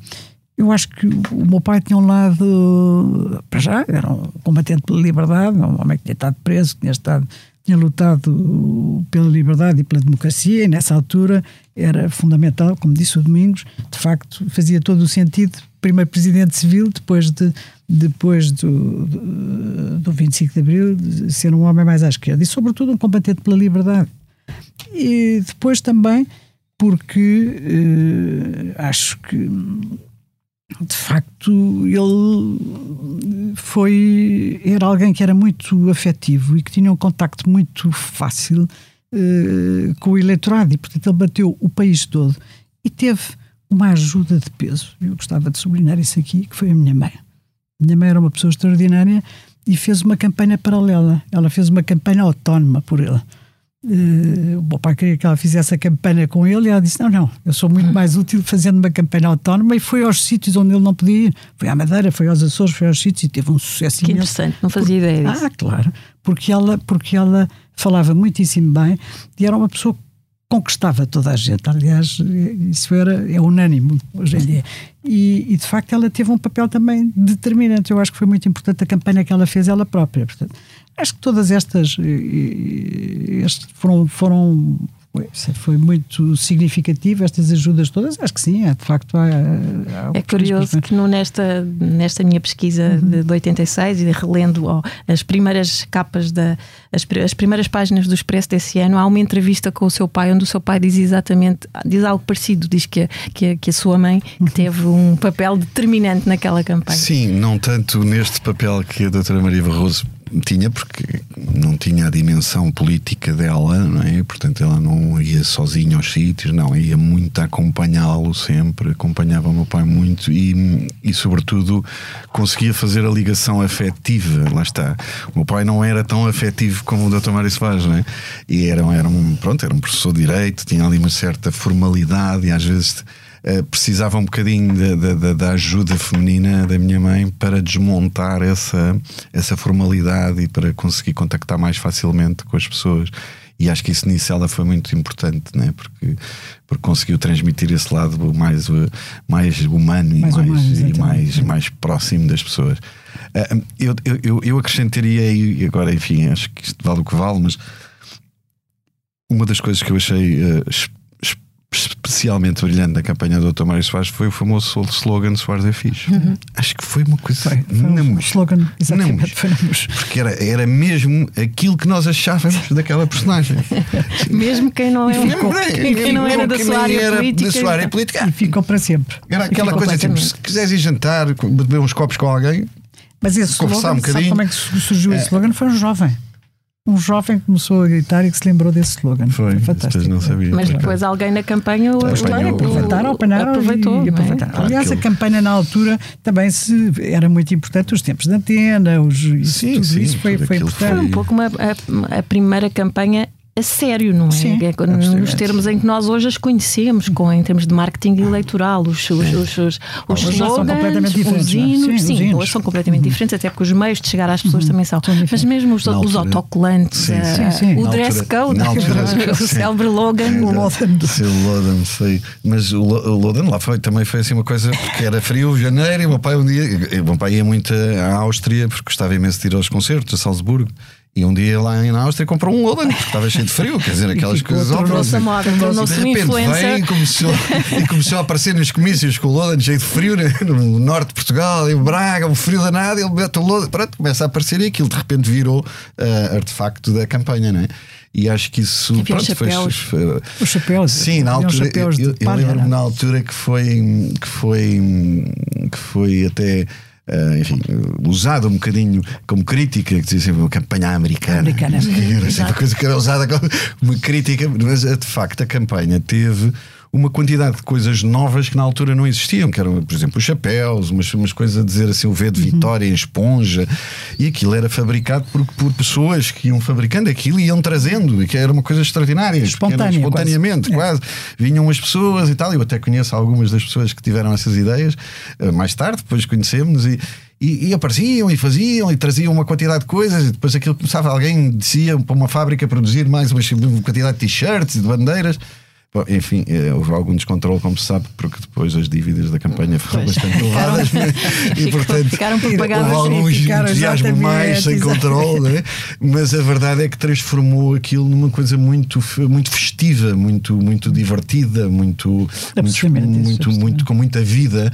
eu acho que o meu pai tinha um lado, para já, era um combatente pela liberdade, um homem que tinha estado preso, que tinha estado tinha lutado pela liberdade e pela democracia, e nessa altura era fundamental, como disse o Domingos, de facto fazia todo o sentido, primeiro presidente civil, depois, de, depois do, do, do 25 de Abril, ser um homem mais à esquerda, e sobretudo um combatente pela liberdade. E depois também porque eh, acho que de facto, ele foi era alguém que era muito afetivo e que tinha um contacto muito fácil uh, com o eleitorado e, portanto, ele bateu o país todo e teve uma ajuda de peso. Eu gostava de sublinhar isso aqui, que foi a minha mãe. Minha mãe era uma pessoa extraordinária e fez uma campanha paralela. Ela fez uma campanha autónoma por ele. Uh, o meu pai queria que ela fizesse a campanha com ele e ela disse: Não, não, eu sou muito mais útil fazendo uma campanha autónoma e foi aos sítios onde ele não podia ir. Foi à Madeira, foi aos Açores, foi aos sítios e teve um sucesso que imenso. interessante, não fazia porque, ideia disso. Ah, claro, porque ela, porque ela falava muitíssimo bem e era uma pessoa que conquistava toda a gente. Aliás, isso era, é unânime hoje em dia. E, e, de facto ela teve um papel também determinante. Eu acho que foi muito importante a campanha que ela fez ela própria. Portanto, acho que todas estas este foram, foram foi muito significativo estas ajudas todas acho que sim é de facto há, há é curioso que no, nesta nesta minha pesquisa uhum. de, de 86 e relendo oh, as primeiras capas da as, as, primeiras páginas do Expresso desse ano há uma entrevista com o seu pai onde o seu pai diz exatamente diz algo parecido diz que que, que a sua mãe que uhum. teve um papel determinante naquela campanha sim não tanto neste papel que a doutora Maria Barroso tinha, porque não tinha a dimensão política dela, não é? Portanto, ela não ia sozinha aos sítios, não, ia muito a acompanhá-lo sempre, acompanhava o meu pai muito e, e, sobretudo, conseguia fazer a ligação afetiva. Lá está. O meu pai não era tão afetivo como o Dr. Mário Soares, não é? E era, era, um, pronto, era um professor de direito, tinha ali uma certa formalidade e às vezes eh, precisava um bocadinho da ajuda feminina da minha mãe para desmontar essa, essa formalidade e para conseguir contactar mais facilmente com as pessoas. E acho que isso nisso ela foi muito importante, né? porque, porque conseguiu transmitir esse lado mais, mais humano mais e, mais, e mais, mais próximo das pessoas. Uh, eu, eu, eu acrescentaria, e agora, enfim, acho que isto vale o que vale, mas uma das coisas que eu achei uh, especialmente brilhante na campanha do Dr. Mário Soares foi o famoso slogan Soares é fixe. Uhum. Acho que foi uma coisa. Foi, foi um slogan, exatamente. Foi porque era, era mesmo aquilo que nós achávamos daquela personagem. mesmo quem não, é, ficou, quem, quem não era da sua área política. Da sua área política. E ficou para sempre. Era aquela coisa tipo: se quiseres ir jantar, beber uns copos com alguém. Mas esse slogan, um sabe como é que surgiu esse é. slogan? Foi um jovem um jovem começou a gritar e que se lembrou desse slogan. Foi, Foi fantástico. Não sabia, Mas depois alguém na campanha o, apanhou, aproveitaram, apanharam aproveitou, e, aproveitaram. É? Aliás, a campanha na altura também se, era muito importante, os tempos de antena, os, sim, tudo sim, isso foi, foi importante. Foi um pouco uma, a, a primeira campanha a sério, não é? Sim, é nos termos em que nós hoje as conhecemos, com, em termos de marketing eleitoral, os, os, os, os, os slogans, os é? hinos, sim, sim hoje são completamente uhum. diferentes, até porque os meios de chegar às pessoas uhum. também são. Mas mesmo os, os autocolantes, sim, sim, sim. o dress code, o célebre Logan. O Logan. O Logan, sei. Mas o, Logan lá foi, também foi assim uma coisa, porque era frio, janeiro, e o meu pai um dia, o meu pai ia muito à Áustria, porque gostava imenso de ir aos concertos, a Salzburgo. E um dia lá na Áustria comprou um Lodan, porque estava cheio de frio, quer dizer, aquelas coisas óbvias. Moda, tornou-se uma influência. Vem, começou, e começou a aparecer nos comícios com o Lodan cheio de frio né, no norte de Portugal, em Braga, um frio danado, ele mete o Lodan, pronto, começa a aparecer e aquilo de repente virou uh, artefacto da campanha, não é? E acho que isso pronto, chapéus. foi. Os chapéus. Sim, na altura. Eu, eu, eu lembro-me na altura que foi, que foi, que foi até uh, enfim, usado um bocadinho como crítica, que dizia sempre uma campanha americana. Americana. Era sempre coisa que era usada como uma crítica, mas de facto a campanha teve uma quantidade de coisas novas que na altura não existiam, que eram, por exemplo, os chapéus, umas, umas coisas a dizer assim, o V de uhum. Vitória em esponja, e aquilo era fabricado por, por pessoas que iam fabricando aquilo e iam trazendo, e que era uma coisa extraordinária, Espontânea, espontaneamente, quase. quase. Vinham as pessoas e tal, eu até conheço algumas das pessoas que tiveram essas ideias eh, mais tarde, depois conhecemos e. E, e, apareciam e faziam e traziam uma quantidade de coisas e depois aquilo começava alguém descia para uma fábrica produzir mais uma, uma quantidade de t-shirts e de bandeiras enfim, eh, houve algum descontrole, como se sabe, porque depois as dívidas da campanha foram pois. bastante elevadas né? e, portanto, ficaram por pagar houve algum entusiasmo mais sem controle, né? mas a verdade é que transformou aquilo numa coisa muito, muito festiva, muito, muito divertida, muito, muito, muito, muito, com muita vida.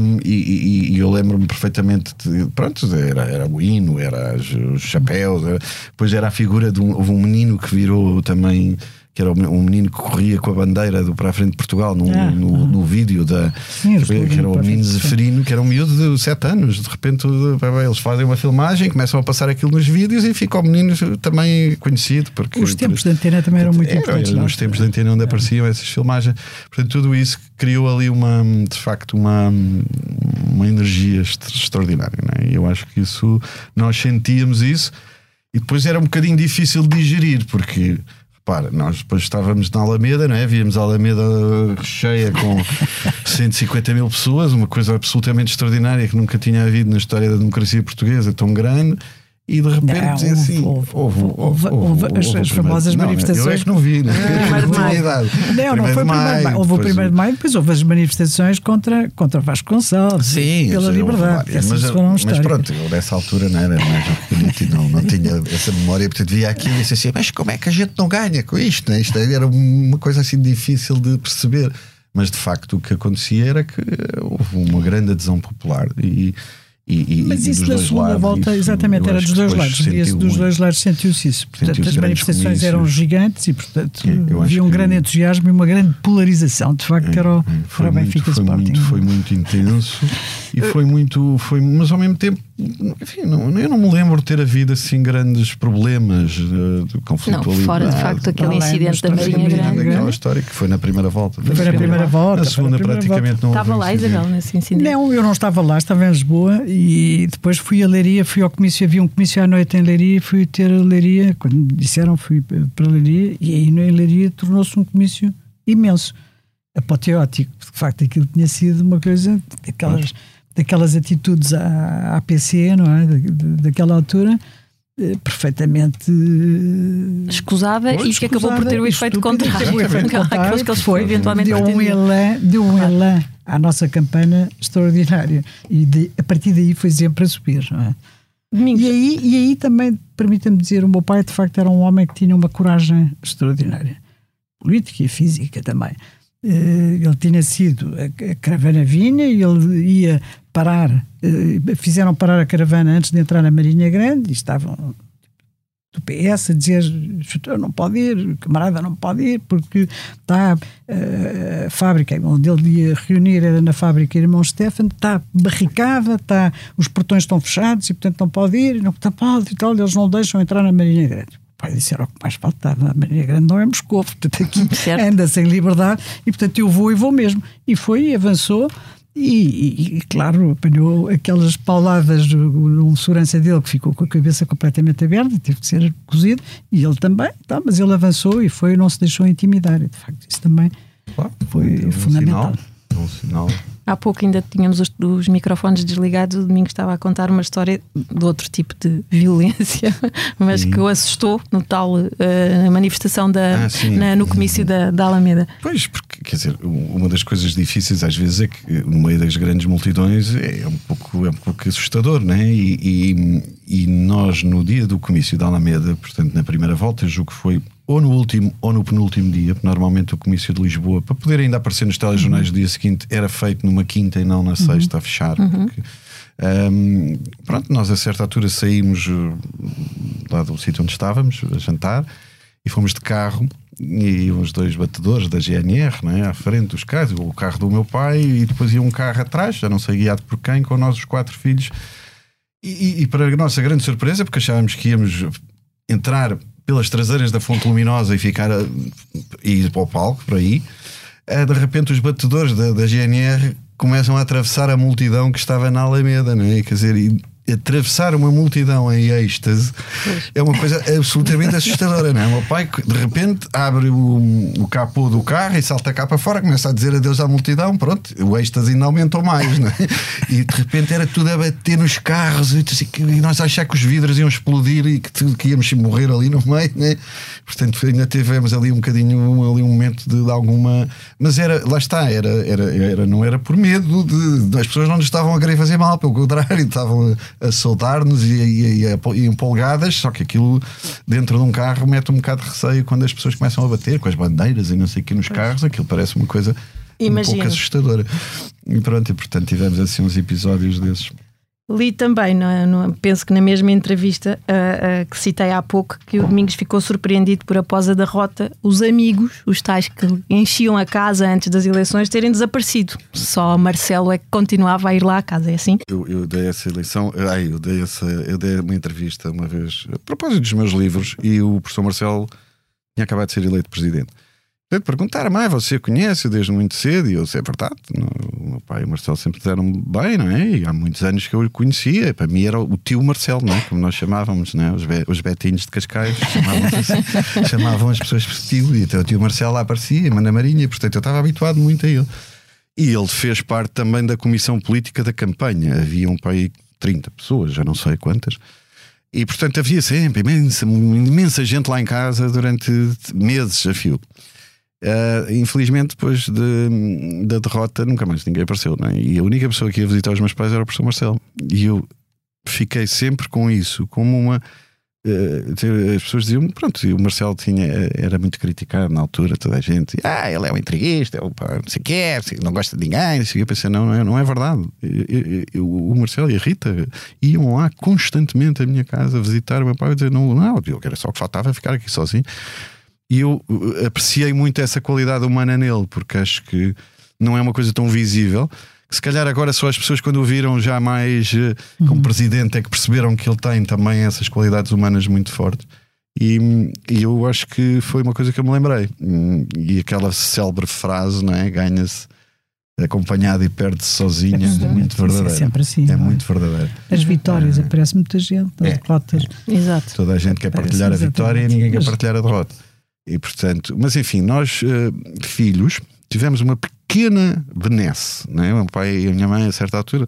Um, e, e, eu lembro-me perfeitamente, de, pronto, era, era o hino, era os chapéus, era, depois era a figura de um, houve um menino que virou também que era um menino que corria com a bandeira do para a frente de Portugal no, ah, no, no, vídeo da sim, que era o menino Zeferino, que era um miúdo de 7 anos. De repente eles fazem uma filmagem, começam a passar aquilo nos vídeos e fica o menino também conhecido. Porque, os tempos de antena também eram muito importantes. Era, os tempos de antena onde apareciam essas filmagens. Portanto, tudo isso criou ali uma, de facto, uma, uma energia extraordinária. É? E eu acho que isso, nós sentíamos isso. E depois era um bocadinho difícil de digerir, porque repara, nós depois estávamos na Alameda, não é? Víamos a Alameda cheia com 150 mil pessoas, uma coisa absolutamente extraordinária que nunca tinha havido na história da democracia portuguesa tão grande. E de repente Não, assim, houve- as- famosas Não, manifestações. Eu é que não vi, né? Não. Não, não foi o primeiro de maio. Houve o primeiro de maio, depois houve as manifestações contra, contra Vasco Gonçalves. Sim, pela liberdade. mas, pronto, eu nessa altura não era mais bonito e não, não tinha essa memória, portanto via aquilo e disse assim: Mas como é que a gente não ganha com isto? Né? Isto era uma coisa assim difícil de perceber. Mas de facto o que acontecia era que houve uma grande adesão popular e. e, e Mas e isso dos na segunda lados, volta, isso, exatamente, era dos dois lados. Sentiu dos dois lados sentiu-se isso. Portanto, Sentiu-se as grandes manifestações eram gigantes e, portanto, É, havia um grande entusiasmo e uma grande polarização. De facto, era o, Foi era o Benfica foi, Sporting. muito, foi muito intenso e foi muito, foi, mas ao mesmo tempo, enfim, não, eu não me lembro de ter havido assim grandes problemas eh, de conflitualidade. Não, fora de facto aquele incidente da Marinha Grande. Aquela história que foi na primeira volta. Foi na primeira volta, Na segunda, primeira praticamente não houve Estava lá. Isabel, nesse incidente. Não, eu não estava lá, estava em Lisboa e depois fui a Leiria, fui ao comício, havia um comício à noite em Leiria e fui ter a Leiria, quando me disseram fui para Leiria e aí em Leiria tornou-se um comício imenso, apoteótico, de facto aquilo tinha sido uma coisa daquelas, daquelas atitudes à, à PC, não é? Da, da- daquela altura, eh, perfeitamente eh, Escusada e que acabou por ter o efeito contrário. contrário, que eles foi, eventualmente deu um elan, deu um elan à nossa campanha extraordinária e de- a partir daí foi sempre a subir, não é? Domingos, E aí, e aí também, permita-me dizer, o meu pai de facto era um homem que tinha uma coragem extraordinária, política e física também. Eh, Ele tinha sido, a a caravana vinha e ele ia parar, eh, fizeram parar a caravana antes de entrar na Marinha Grande e estavam do PS a dizer chutor não pode ir, camarada não pode ir porque está eh, a fábrica onde ele ia reunir era na fábrica Irmão Stefan, está barricada, está, os portões estão fechados e portanto não pode ir, não está pode e tal, eles não deixam entrar na Marinha Grande. Pai disse era o que mais faltava, a Marinha Grande não é Moscou, portanto aqui anda sem liberdade e portanto eu vou e vou mesmo. E foi e avançou e, e- claro, apanhou aquelas pauladas do- um segurança dele que ficou com a cabeça completamente aberta, teve que ser cozido, e ele também, tá, mas ele avançou e foi, não se deixou intimidar. E, de facto, isso também Claro, foi é um fundamental. sinal, é um sinal. Há pouco ainda tínhamos os, os microfones desligados. O Domingos estava a contar uma história de outro tipo de violência, mas que o assustou no tal na manifestação da, Ah, na- no comício da, da Alameda. Pois, porque, quer dizer, uma das coisas difíceis às vezes é que no meio das grandes multidões é um pouco, é um pouco assustador, né? E, e, e nós, no dia do comício da Alameda, portanto, na primeira volta, eu julgo que foi ou no último ou no penúltimo dia, normalmente o comício de Lisboa, para poder ainda aparecer nos telejornais do dia seguinte, era feito numa quinta e não na sexta, a fechar. Porque, hum, pronto, nós a certa altura saímos eh, lá do sítio onde estávamos, a jantar, e fomos de carro e uns dois batedores da GNR né, à frente dos carros, o carro do meu pai e depois ia um carro atrás, já não sei guiado por quem, com nós os quatro filhos. E, e- e para a nossa grande surpresa, porque achávamos que íamos entrar pelas traseiras da Fonte Luminosa e ficar a, e ir para o palco, por aí, eh, de repente os batedores da, da GNR começam a atravessar a multidão que estava na Alameda, não é? Quer dizer, e atravessar uma multidão em êxtase é uma coisa absolutamente assustadora, não é? O meu pai de repente abre o, o capô do carro e salta cá para fora, começa a dizer adeus à multidão, pronto, o êxtase ainda aumentou mais, não é? E de repente era tudo a bater nos carros e, assim, nós achar que os vidros iam explodir e que, que íamos morrer ali no meio, né? Portanto, ainda tivemos ali um bocadinho ali um momento de, de alguma. Mas era, lá está, era, era, era, não era por medo de, de- as pessoas não nos estavam a querer fazer mal, pelo contrário, estavam a, saudar-nos e, e, e, empolgadas, só que aquilo dentro de um carro mete um bocado de receio quando as pessoas começam a bater com as bandeiras e não sei o que nos carros, aquilo parece uma coisa um Imagino. pouco assustadora. E pronto, e portanto tivemos assim uns episódios desses. Li também, no- no- penso que na mesma entrevista ah, ah, que citei há pouco, que o Domingos ficou surpreendido por, após a derrota, os amigos, os tais que enchiam a casa antes das eleições, terem desaparecido. Só Marcelo é que continuava a ir lá à casa, é assim? Eu, eu dei essa eleição, ai, eu dei, essa, eu dei uma entrevista uma vez a propósito dos meus livros e o professor Marcelo tinha acabado de ser eleito presidente. Portanto, perguntar, mãe, você conhece desde muito cedo? E eu sei, é verdade. O meu pai e o Marcelo sempre deram bem, não é? E há muitos anos que eu o conhecia. Para mim era o tio Marcelo, não é? Como nós chamávamos, não é? Os, be os betinhos de Cascais chamavam, assim, chamavam as pessoas por tio. E até o tio Marcelo lá aparecia, na Marinha. Portanto, eu estava habituado muito a ele. E ele fez parte também da comissão política da campanha. Havia um pai 30 pessoas, já não sei quantas. E portanto havia sempre imensa, imensa gente lá em casa durante meses a fio. Uh, infelizmente, depois de, da derrota, nunca mais ninguém apareceu. É? E a única pessoa que ia visitar os meus pais era o professor Marcelo. E eu fiquei sempre com isso, como uma. Uh, as pessoas diziam, pronto, o Marcelo tinha, era muito criticado na altura, toda a gente, ah, ele é um intriguista, ele, não que é, não gosta de ninguém. Eu pensei, não, não é, não é verdade. Eu, eu, o Marcelo e a Rita iam lá constantemente à minha casa visitar o meu pai e dizer, não, não, eu era só que faltava ficar aqui sozinho. E eu uh, apreciei muito essa qualidade humana nele, porque acho que não é uma coisa tão visível. Que se calhar agora só as pessoas, quando o viram já mais uh, como uhum. presidente, é que perceberam que ele tem também essas qualidades humanas muito fortes. E, e, eu acho que foi uma coisa que eu me lembrei. E aquela célebre frase, não é? Ganha-se acompanhado e perde-se sozinho, é muito verdadeiro. É sempre assim. É, muito verdadeiro. As vitórias, é. aparece muita gente, as é. derrotas. Exato. Toda a gente quer partilhar a vitória e ninguém quer partilhar a derrota. E portanto, mas enfim, nós uh, filhos tivemos uma pequena benesse, não é? O meu pai e a minha mãe, a certa altura,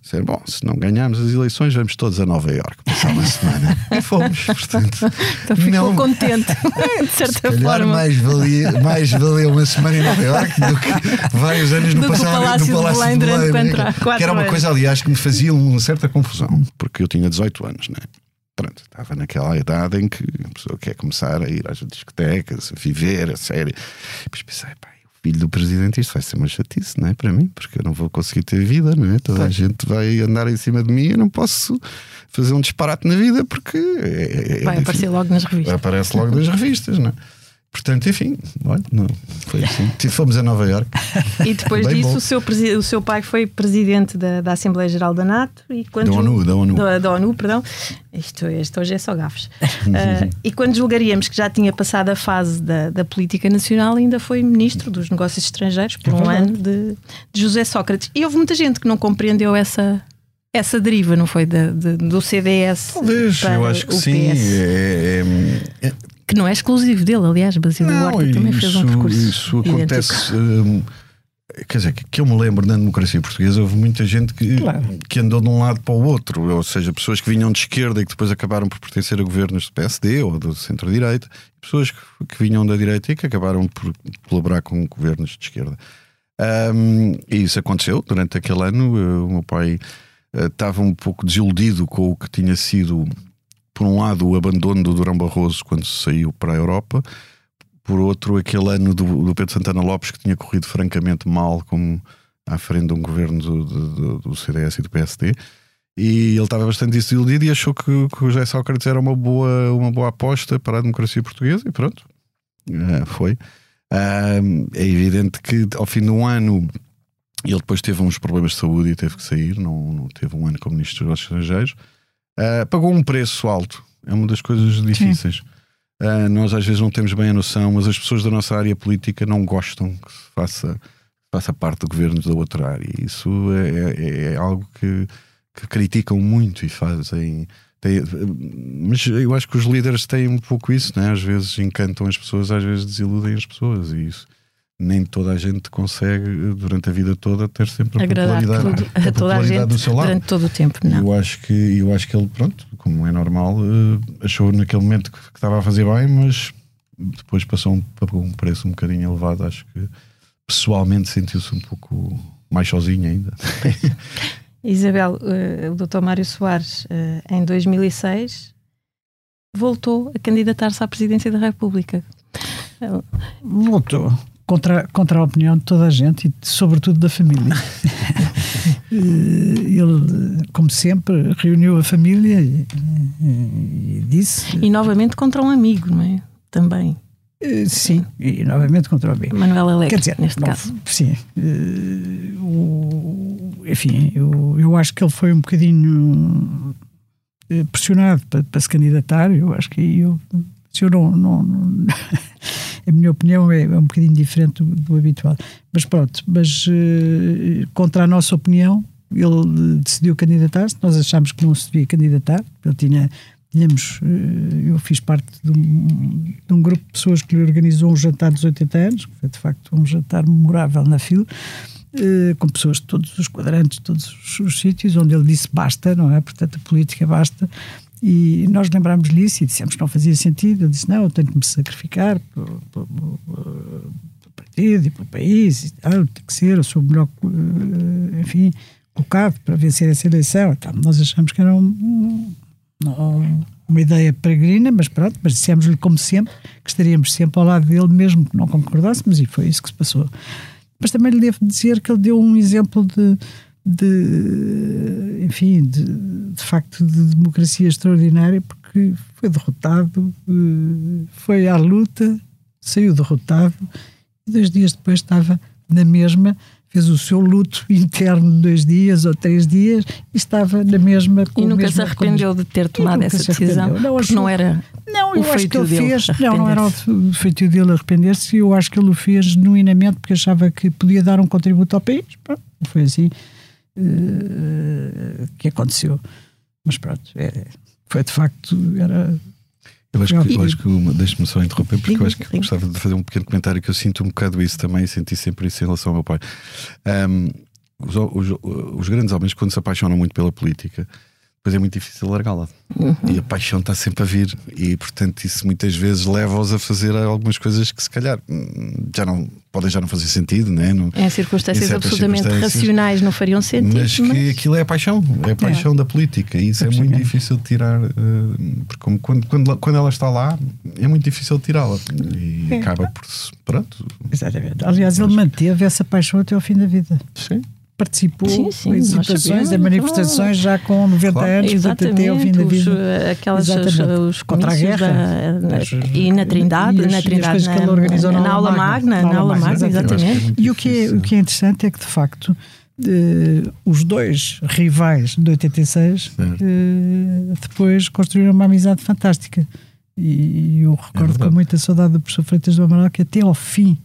disseram: Bom, se não ganharmos as eleições, vamos todos a Nova Iorque passar uma semana. e fomos, portanto. Então ficou não, contente, de certa forma. Mais valia, mais valia uma semana em Nova Iorque do que vários anos no, passado, Palácio no Palácio de Belém. Durante Belém que era uma coisa, aliás, que me fazia uma certa confusão, porque eu tinha 18 anos, não é? Pronto, estava naquela idade em que a pessoa quer começar a ir às discotecas, a viver, a sério. Depois pensei, pá, o filho do presidente, isto vai ser uma chatice, não é? Para mim, porque eu não vou conseguir ter vida, não é? Toda pois. a gente vai andar em cima de mim, eu não posso fazer um disparate na vida porque. É, é, vai aparecer logo nas revistas. Aparece logo nas revistas, não é? Portanto, enfim, olha, não, foi assim. Fomos a Nova Iorque. E depois disso, o seu, o seu pai foi presidente da, da Assembleia Geral da NATO e quando da ONU, da ONU. Da, da ONU, perdão. Isto, isto hoje é só gafes. uh, e quando julgaríamos que já tinha passado a fase da, da política nacional, ainda foi ministro dos Negócios Estrangeiros por é um ano de, de José Sócrates. E houve muita gente que não compreendeu essa, essa deriva, não foi? De, de, do CDS. Talvez, eu acho que sim. É, é, é, que não é exclusivo dele, aliás, Basílio Horta também fez um percurso. Isso acontece. Hum, quer dizer, que, eu me lembro na democracia portuguesa, houve muita gente que, claro. que andou de um lado para o outro, ou seja, pessoas que vinham de esquerda e que depois acabaram por pertencer a governos do PSD ou do centro-direita, pessoas que, que, vinham da direita e que acabaram por colaborar com governos de esquerda. Um, e isso aconteceu durante aquele ano. O meu pai uh, estava um pouco desiludido com o que tinha sido por um lado, o abandono do Durão Barroso quando saiu para a Europa, por outro, aquele ano do, do Pedro Santana Lopes que tinha corrido francamente mal como à frente de um governo do, do, do CDS e do PSD. E ele estava bastante desiludido e achou que, que o José Sócrates era uma boa, uma boa aposta para a democracia portuguesa, e pronto, uh, foi. É evidente que ao fim de um ano ele depois teve uns problemas de saúde e teve que sair, não, não teve um ano como Ministro dos Estrangeiros. Uh, pagou um preço alto. É uma das coisas difíceis. Uh, nós às vezes não temos bem a noção, mas as pessoas da nossa área política não gostam que se faça, faça parte do governo da outra área. Isso é, é, é algo que, que, criticam muito e fazem. Tem, mas eu acho que os líderes têm um pouco isso, né? às vezes encantam as pessoas, às vezes desiludem as pessoas, e isso nem toda a gente consegue durante a vida toda ter sempre a Agradar popularidade, tudo, a, toda a gente do seu lado. durante todo o tempo. Não. Eu acho que eu acho que ele pronto, como é normal, eh, achou naquele momento que, que estava a fazer bem, mas depois passou um, um preço um bocadinho elevado. Acho que pessoalmente sentiu-se um pouco mais sozinho ainda. Isabel, uh, o Dr. Mário Soares, uh, em 2006, voltou a candidatar-se à presidência da República. Voltou contra, contra a opinião de toda a gente e, sobretudo, da família. Eh, ele, como sempre, reuniu a família e, e, disse. E novamente contra um amigo, não é? Também. Eh, sim, e novamente contra o amigo. Manuel Alegre, Quer dizer, neste bom, caso. Sim. Uh, o, enfim, eu, eu acho que ele foi um bocadinho pressionado para, para se candidatar. Eu acho que eu, se eu não, não, não a minha opinião é, um bocadinho diferente do, do, habitual. Mas pronto, mas uh, contra a nossa opinião, ele decidiu candidatar-se, nós achámos que não se devia candidatar, ele tinha tínhamos, eh, eu fiz parte de um, de um, grupo de pessoas que lhe organizou um jantar dos 80 anos, que foi de facto um jantar memorável na fila, eh, com pessoas de todos os quadrantes, de todos os, os sítios, onde ele disse basta, não é? Portanto, a política basta. E nós lembrámos-lhe isso e dissemos que não fazia sentido. Ele disse: não, eu tenho que me sacrificar pelo, pelo, pelo partido e pelo país e tal, tem que ser, eu sou o melhor, eh, enfim, colocado para vencer essa eleição. Então, nós achamos que era um, uma ideia peregrina, mas pronto, mas dissemos-lhe como sempre que estaríamos sempre ao lado dele, mesmo que não concordássemos, e foi isso que se passou. Mas também lhe devo dizer que ele deu um exemplo de, de enfim, de, de facto de democracia extraordinária, porque foi derrotado, eh, foi à luta, saiu derrotado, e dois dias depois estava na mesma fez o seu luto interno dois dias ou três dias e estava na mesma E nunca se arrependeu de ter tomado essa decisão? Não, acho, não era não, eu acho que ele fez. Não, não era o feito dele arrepender-se. Eu acho que ele o fez genuinamente porque achava que podia dar um contributo ao país. Pronto, foi assim uh, que aconteceu. Mas pronto, é, foi de facto. Era, eu acho que, eu acho que deixe-me só interromper, porque eu acho que gostava de fazer um pequeno comentário que eu sinto um bocado isso também, senti sempre isso em relação ao meu pai. Um, os, os, os, grandes homens, quando se apaixonam muito pela política, depois é muito difícil largá-la. Uhum. E a paixão está sempre a vir, e portanto, isso muitas vezes leva-os a fazer algumas coisas que se calhar hum, já não podem já não fazer sentido, né? Não, em circunstâncias em absolutamente circunstâncias, racionais não fariam sentido. Mas, mas... que aquilo é a paixão, é a paixão é. da política, e isso é muito difícil de tirar, uh, porque quando, quando, quando ela está lá, é muito difícil tirá-la e é. acaba por. Pronto. Exatamente. Aliás, ele manteve essa paixão até ao fim da vida. Sim participou sim, sim, em situações, em manifestações já com 90 claro. anos, portanto, até ao fim da vida. Os, aquelas, os, os Contra a guerra. Da, e na Trindade, e as, na Trindade, na, na, na, aula magna, na aula magna, exatamente. E o que, é, o que é interessante é que, de facto, Uh, os dois rivais de 86 uh, eh, depois construíram uma amizade fantástica. E, e eu recordo é com muita saudade do professor Freitas do Amaral que até ao fim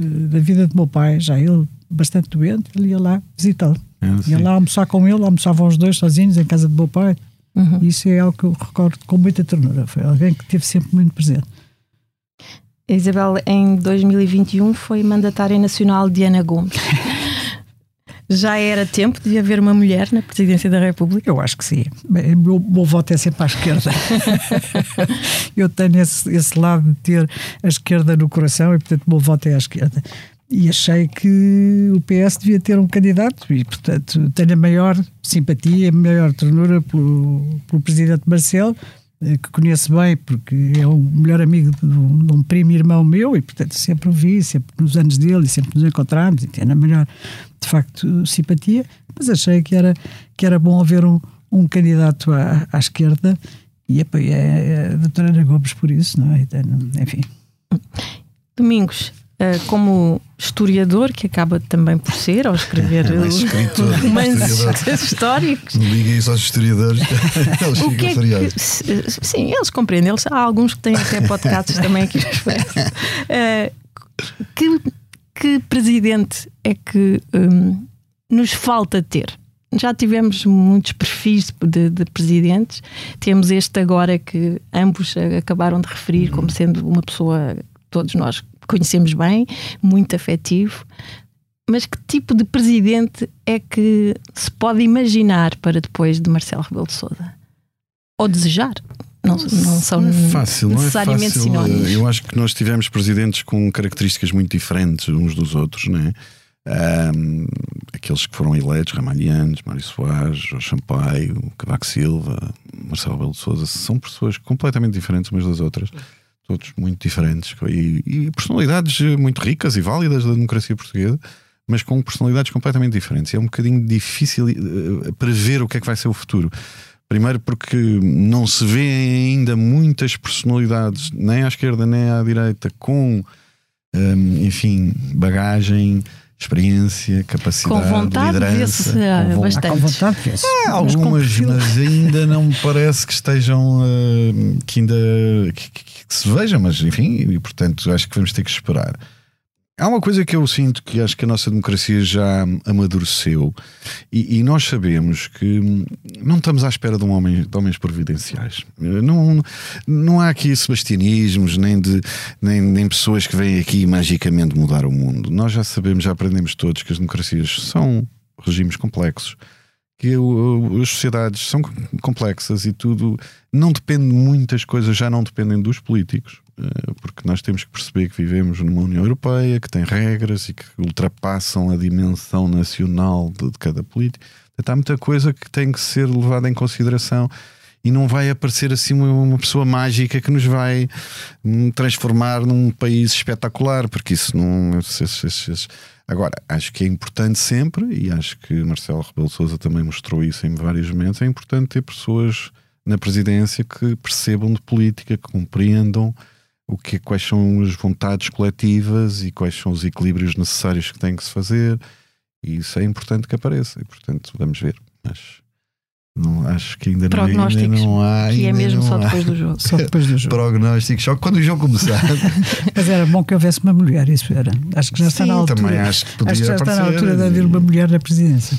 da vida do meu pai, já ele bastante doente, ele ia lá visitá-lo. É, ia lá almoçar com ele, almoçavam os dois sozinhos em casa do meu pai. Uhum. Isso é algo que eu recordo com muita ternura. Foi alguém que esteve sempre muito presente. Isabel, em 2021 foi mandatária nacional de Ana Gomes. Já era tempo de haver uma mulher na presidência da República? Eu acho que sim. O meu, meu voto é sempre à esquerda. eu tenho esse, esse lado de ter a esquerda no coração e, portanto, o meu voto é à esquerda e achei que o PS devia ter um candidato e, portanto, tenho a maior simpatia, a maior ternura pelo, pelo presidente Marcelo, eh, que conheço bem porque é o melhor amigo de um, de um primo irmão meu e, portanto, sempre o vi, sempre nos anos dele e sempre nos encontramos e tenho a melhor, de facto, simpatia, mas achei que era, que era bom haver um, um candidato à, à esquerda e apoiei a, a doutora Ana Gomes por isso, não é? Então, enfim. Domingos, eh, como historiador, que acaba também por ser, ao escrever é romances históricos. Liguem isso aos historiadores, eles o que é que, Sim, eles compreendem. Eles, há alguns que têm até podcasts também aqui uh, que, que presidente é que um, nos falta ter? Já tivemos muitos perfis de, de, presidentes, temos este agora que ambos acabaram de referir como sendo uma pessoa todos nós conhecemos bem, muito afetivo. Mas que tipo de presidente é que se pode imaginar para depois de Marcelo Rebelo de Sousa? Ou desejar? Não, não são não é fácil, necessariamente não é fácil. sinónimos. Eu acho que nós tivemos presidentes com características muito diferentes uns dos outros, não é? Um, aqueles que foram eleitos, Ramalhianes, Mário Soares, Jorge Sampaio, Cavaco Silva, Marcelo Rebelo de Sousa, são pessoas completamente diferentes umas das outras todos muito diferentes e, e, personalidades muito ricas e válidas da democracia portuguesa, mas com personalidades completamente diferentes. É um bocadinho difícil uh, prever o que é que vai ser o futuro. Primeiro porque não se vê ainda muitas personalidades, nem à esquerda nem à direita, com, um, enfim, bagagem, experiência, capacidade, com vontade liderança. Com, bastante. Com vontade é, algumas, mas, mas, ainda não me parece que estejam uh, que ainda que, que, que se veja, mas enfim, e portanto acho que vamos ter que esperar. Há uma coisa que eu sinto que acho que a nossa democracia já amadureceu e, e, nós sabemos que não estamos à espera de, um homem, de homens providenciais. Não, não há aqui sebastianismos, nem, de, nem, nem pessoas que vêm aqui magicamente mudar o mundo. Nós já sabemos, já aprendemos todos que as democracias são regimes complexos que as sociedades são complexas e tudo não depende de muitas coisas, já não dependem dos políticos, porque nós temos que perceber que vivemos numa União Europeia que tem regras e que ultrapassam a dimensão nacional de, de cada político. Há muita coisa que tem que ser levada em consideração e não vai aparecer assim uma, pessoa mágica que nos vai hum, transformar num país espetacular, porque isso não. Agora, acho que é importante sempre, e acho que Marcelo Rebelo Souza também mostrou isso em vários momentos, é importante ter pessoas na presidência que percebam de política, que compreendam o que, quais são as vontades coletivas e quais são os equilíbrios necessários que têm que se fazer. E isso é importante que apareça. E, portanto, vamos ver. Mas não, acho que ainda não, ainda não há. Que é mesmo só depois do jogo. Só depois do jogo. Prognósticos, só quando o jogo começar. Mas era bom que houvesse uma mulher, isso era. Acho que já está Sim, na altura. Também acho que, podia acho que já aparecer. está na altura de haver uma mulher na presidência.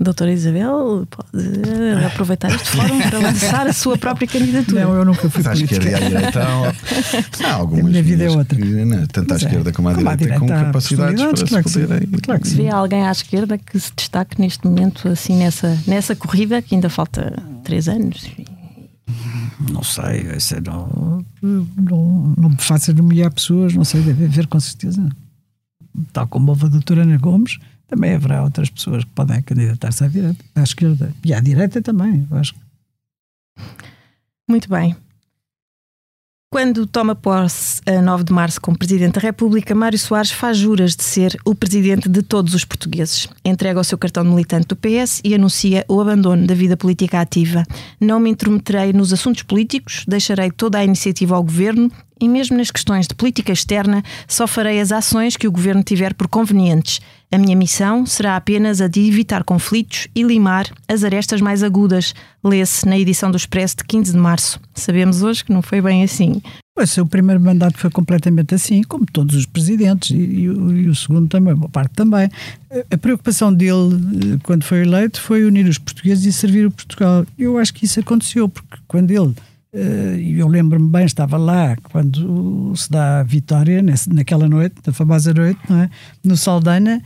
Doutora Isabel pode aproveitar este fórum para lançar a sua própria candidatura. Não, eu nunca fui Mas à esquerda e à direita há, algumas. A minha vida é outra. Que, não, tanto à é. esquerda como à como direita, com capacidades para claro se poderem. Claro que Vê alguém à esquerda que se destaque neste momento assim nessa, nessa corrida, que ainda falta três anos. Não sei, isso não, não, não me faça nomear pessoas, não sei, deve haver com certeza. Tal como houve a doutora Ana Gomes também haverá outras pessoas que podem candidatar-se à direita, à esquerda e à direita também, eu acho. Muito bem. Quando toma posse a 9 de março como Presidente da República, Mário Soares faz juras de ser o Presidente de todos os portugueses. Entrega o seu cartão de militante do PS e anuncia o abandono da vida política ativa. Não me intrometerei nos assuntos políticos, deixarei toda a iniciativa ao Governo e, mesmo nas questões de política externa, só farei as ações que o Governo tiver por convenientes. A minha missão será apenas a de evitar conflitos e limar as arestas mais agudas. Lê-se na edição do Expresso de 15 de março. Sabemos hoje que não foi bem assim. O seu primeiro mandato foi completamente assim, como todos os presidentes, e, e, e, o segundo também, uma parte também. A preocupação dele, eh, quando foi eleito, foi unir os portugueses e servir o Portugal. Eu acho que isso aconteceu, porque quando ele e eu lembro-me bem, estava lá quando se dá a vitória, naquela noite, na famosa noite, não é? no Saldanha,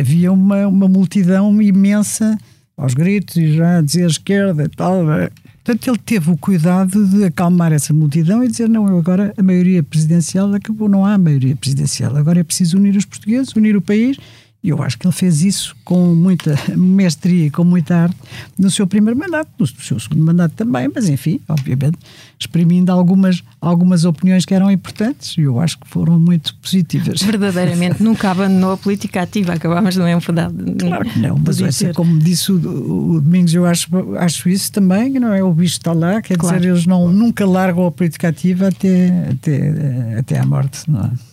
havia uma, uma multidão imensa aos gritos e já dizer esquerda e tal. É? Portanto, ele teve o cuidado de acalmar essa multidão e dizer: não, agora a maioria presidencial acabou, não há maioria presidencial, agora é preciso unir os portugueses, unir o país e eu acho que ele fez isso com muita mestria e com muita arte no seu primeiro mandato, no seu segundo mandato também, mas enfim, obviamente, exprimindo algumas, algumas opiniões que eram importantes e eu acho que foram muito positivas. Verdadeiramente, nunca abandonou a política ativa, acabámos não é verdade. Claro que não, mas essa, como disse o, o, Domingos, eu acho, acho isso também, que não é? O bicho está lá, quer claro. dizer, eles não, nunca largam a política ativa até, até, até à morte, não é?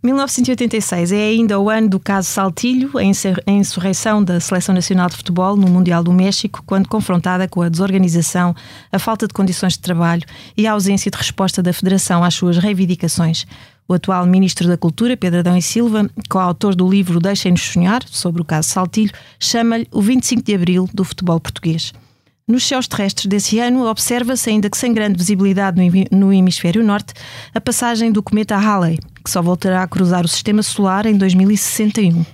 1986 é ainda o ano do caso Saltilho, a insurreição da Seleção Nacional de Futebol no Mundial do México, quando confrontada com a desorganização, a falta de condições de trabalho e a ausência de resposta da Federação às suas reivindicações. O atual Ministro da Cultura, Pedro Adão e Silva, coautor do livro Deixem-nos Sonhar, sobre o caso Saltilho, chama-lhe o 25 de Abril do futebol português. Nos céus terrestres desse ano, observa-se, ainda que sem grande visibilidade no hemisfério norte, a passagem do cometa Halley, que só voltará a cruzar o sistema solar em 2061.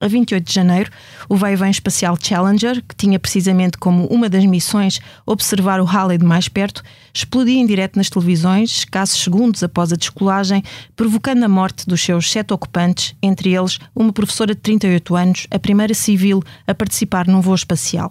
A 28 de janeiro, o vai-vem espacial Challenger, que tinha precisamente como uma das missões observar o Halley de mais perto, explodia em direto nas televisões, escassos segundos após a descolagem, provocando a morte dos seus sete ocupantes, entre eles uma professora de 38 anos, a primeira civil a participar num voo espacial.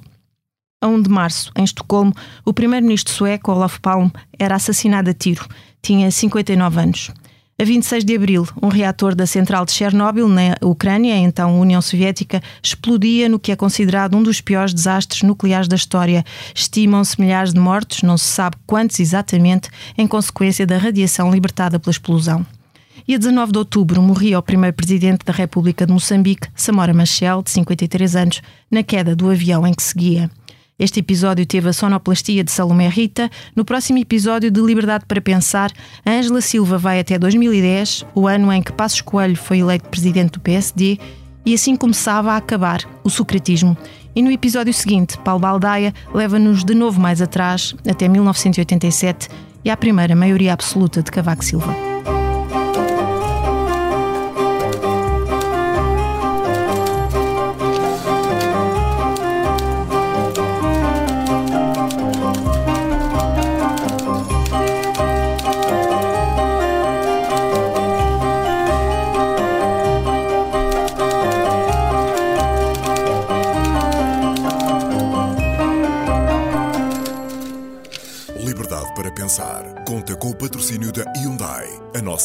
A 1 de março, em Estocolmo, o primeiro-ministro sueco Olof Palme era assassinado a tiro. Tinha 59 anos. A 26 de abril, um reator da central de Chernobyl, na Ucrânia, então União Soviética, explodia no que é considerado um dos piores desastres nucleares da história. Estimam-se milhares de mortos, não se sabe quantos exatamente, em consequência da radiação libertada pela explosão. E a 19 de outubro morria o primeiro presidente da República de Moçambique, Samora Machel, de 53 anos, na queda do avião em que seguia. Este episódio teve a sonoplastia de Salomé Rita. No próximo episódio de Liberdade para Pensar, Ângela Silva vai até 2010, o ano em que Passos Coelho foi eleito presidente do PSD, e assim começava a acabar o socratismo. E no episódio seguinte, Paulo Baldaia leva-nos de novo mais atrás, até 1987, e à primeira maioria absoluta de Cavaco Silva.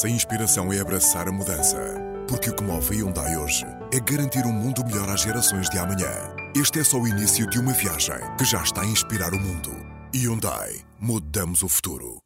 A inspiração é abraçar a mudança. Porque o que move a Hyundai hoje é garantir um mundo melhor às gerações de amanhã. Este é só o início de uma viagem que já está a inspirar o mundo. Hyundai. Mudamos o futuro.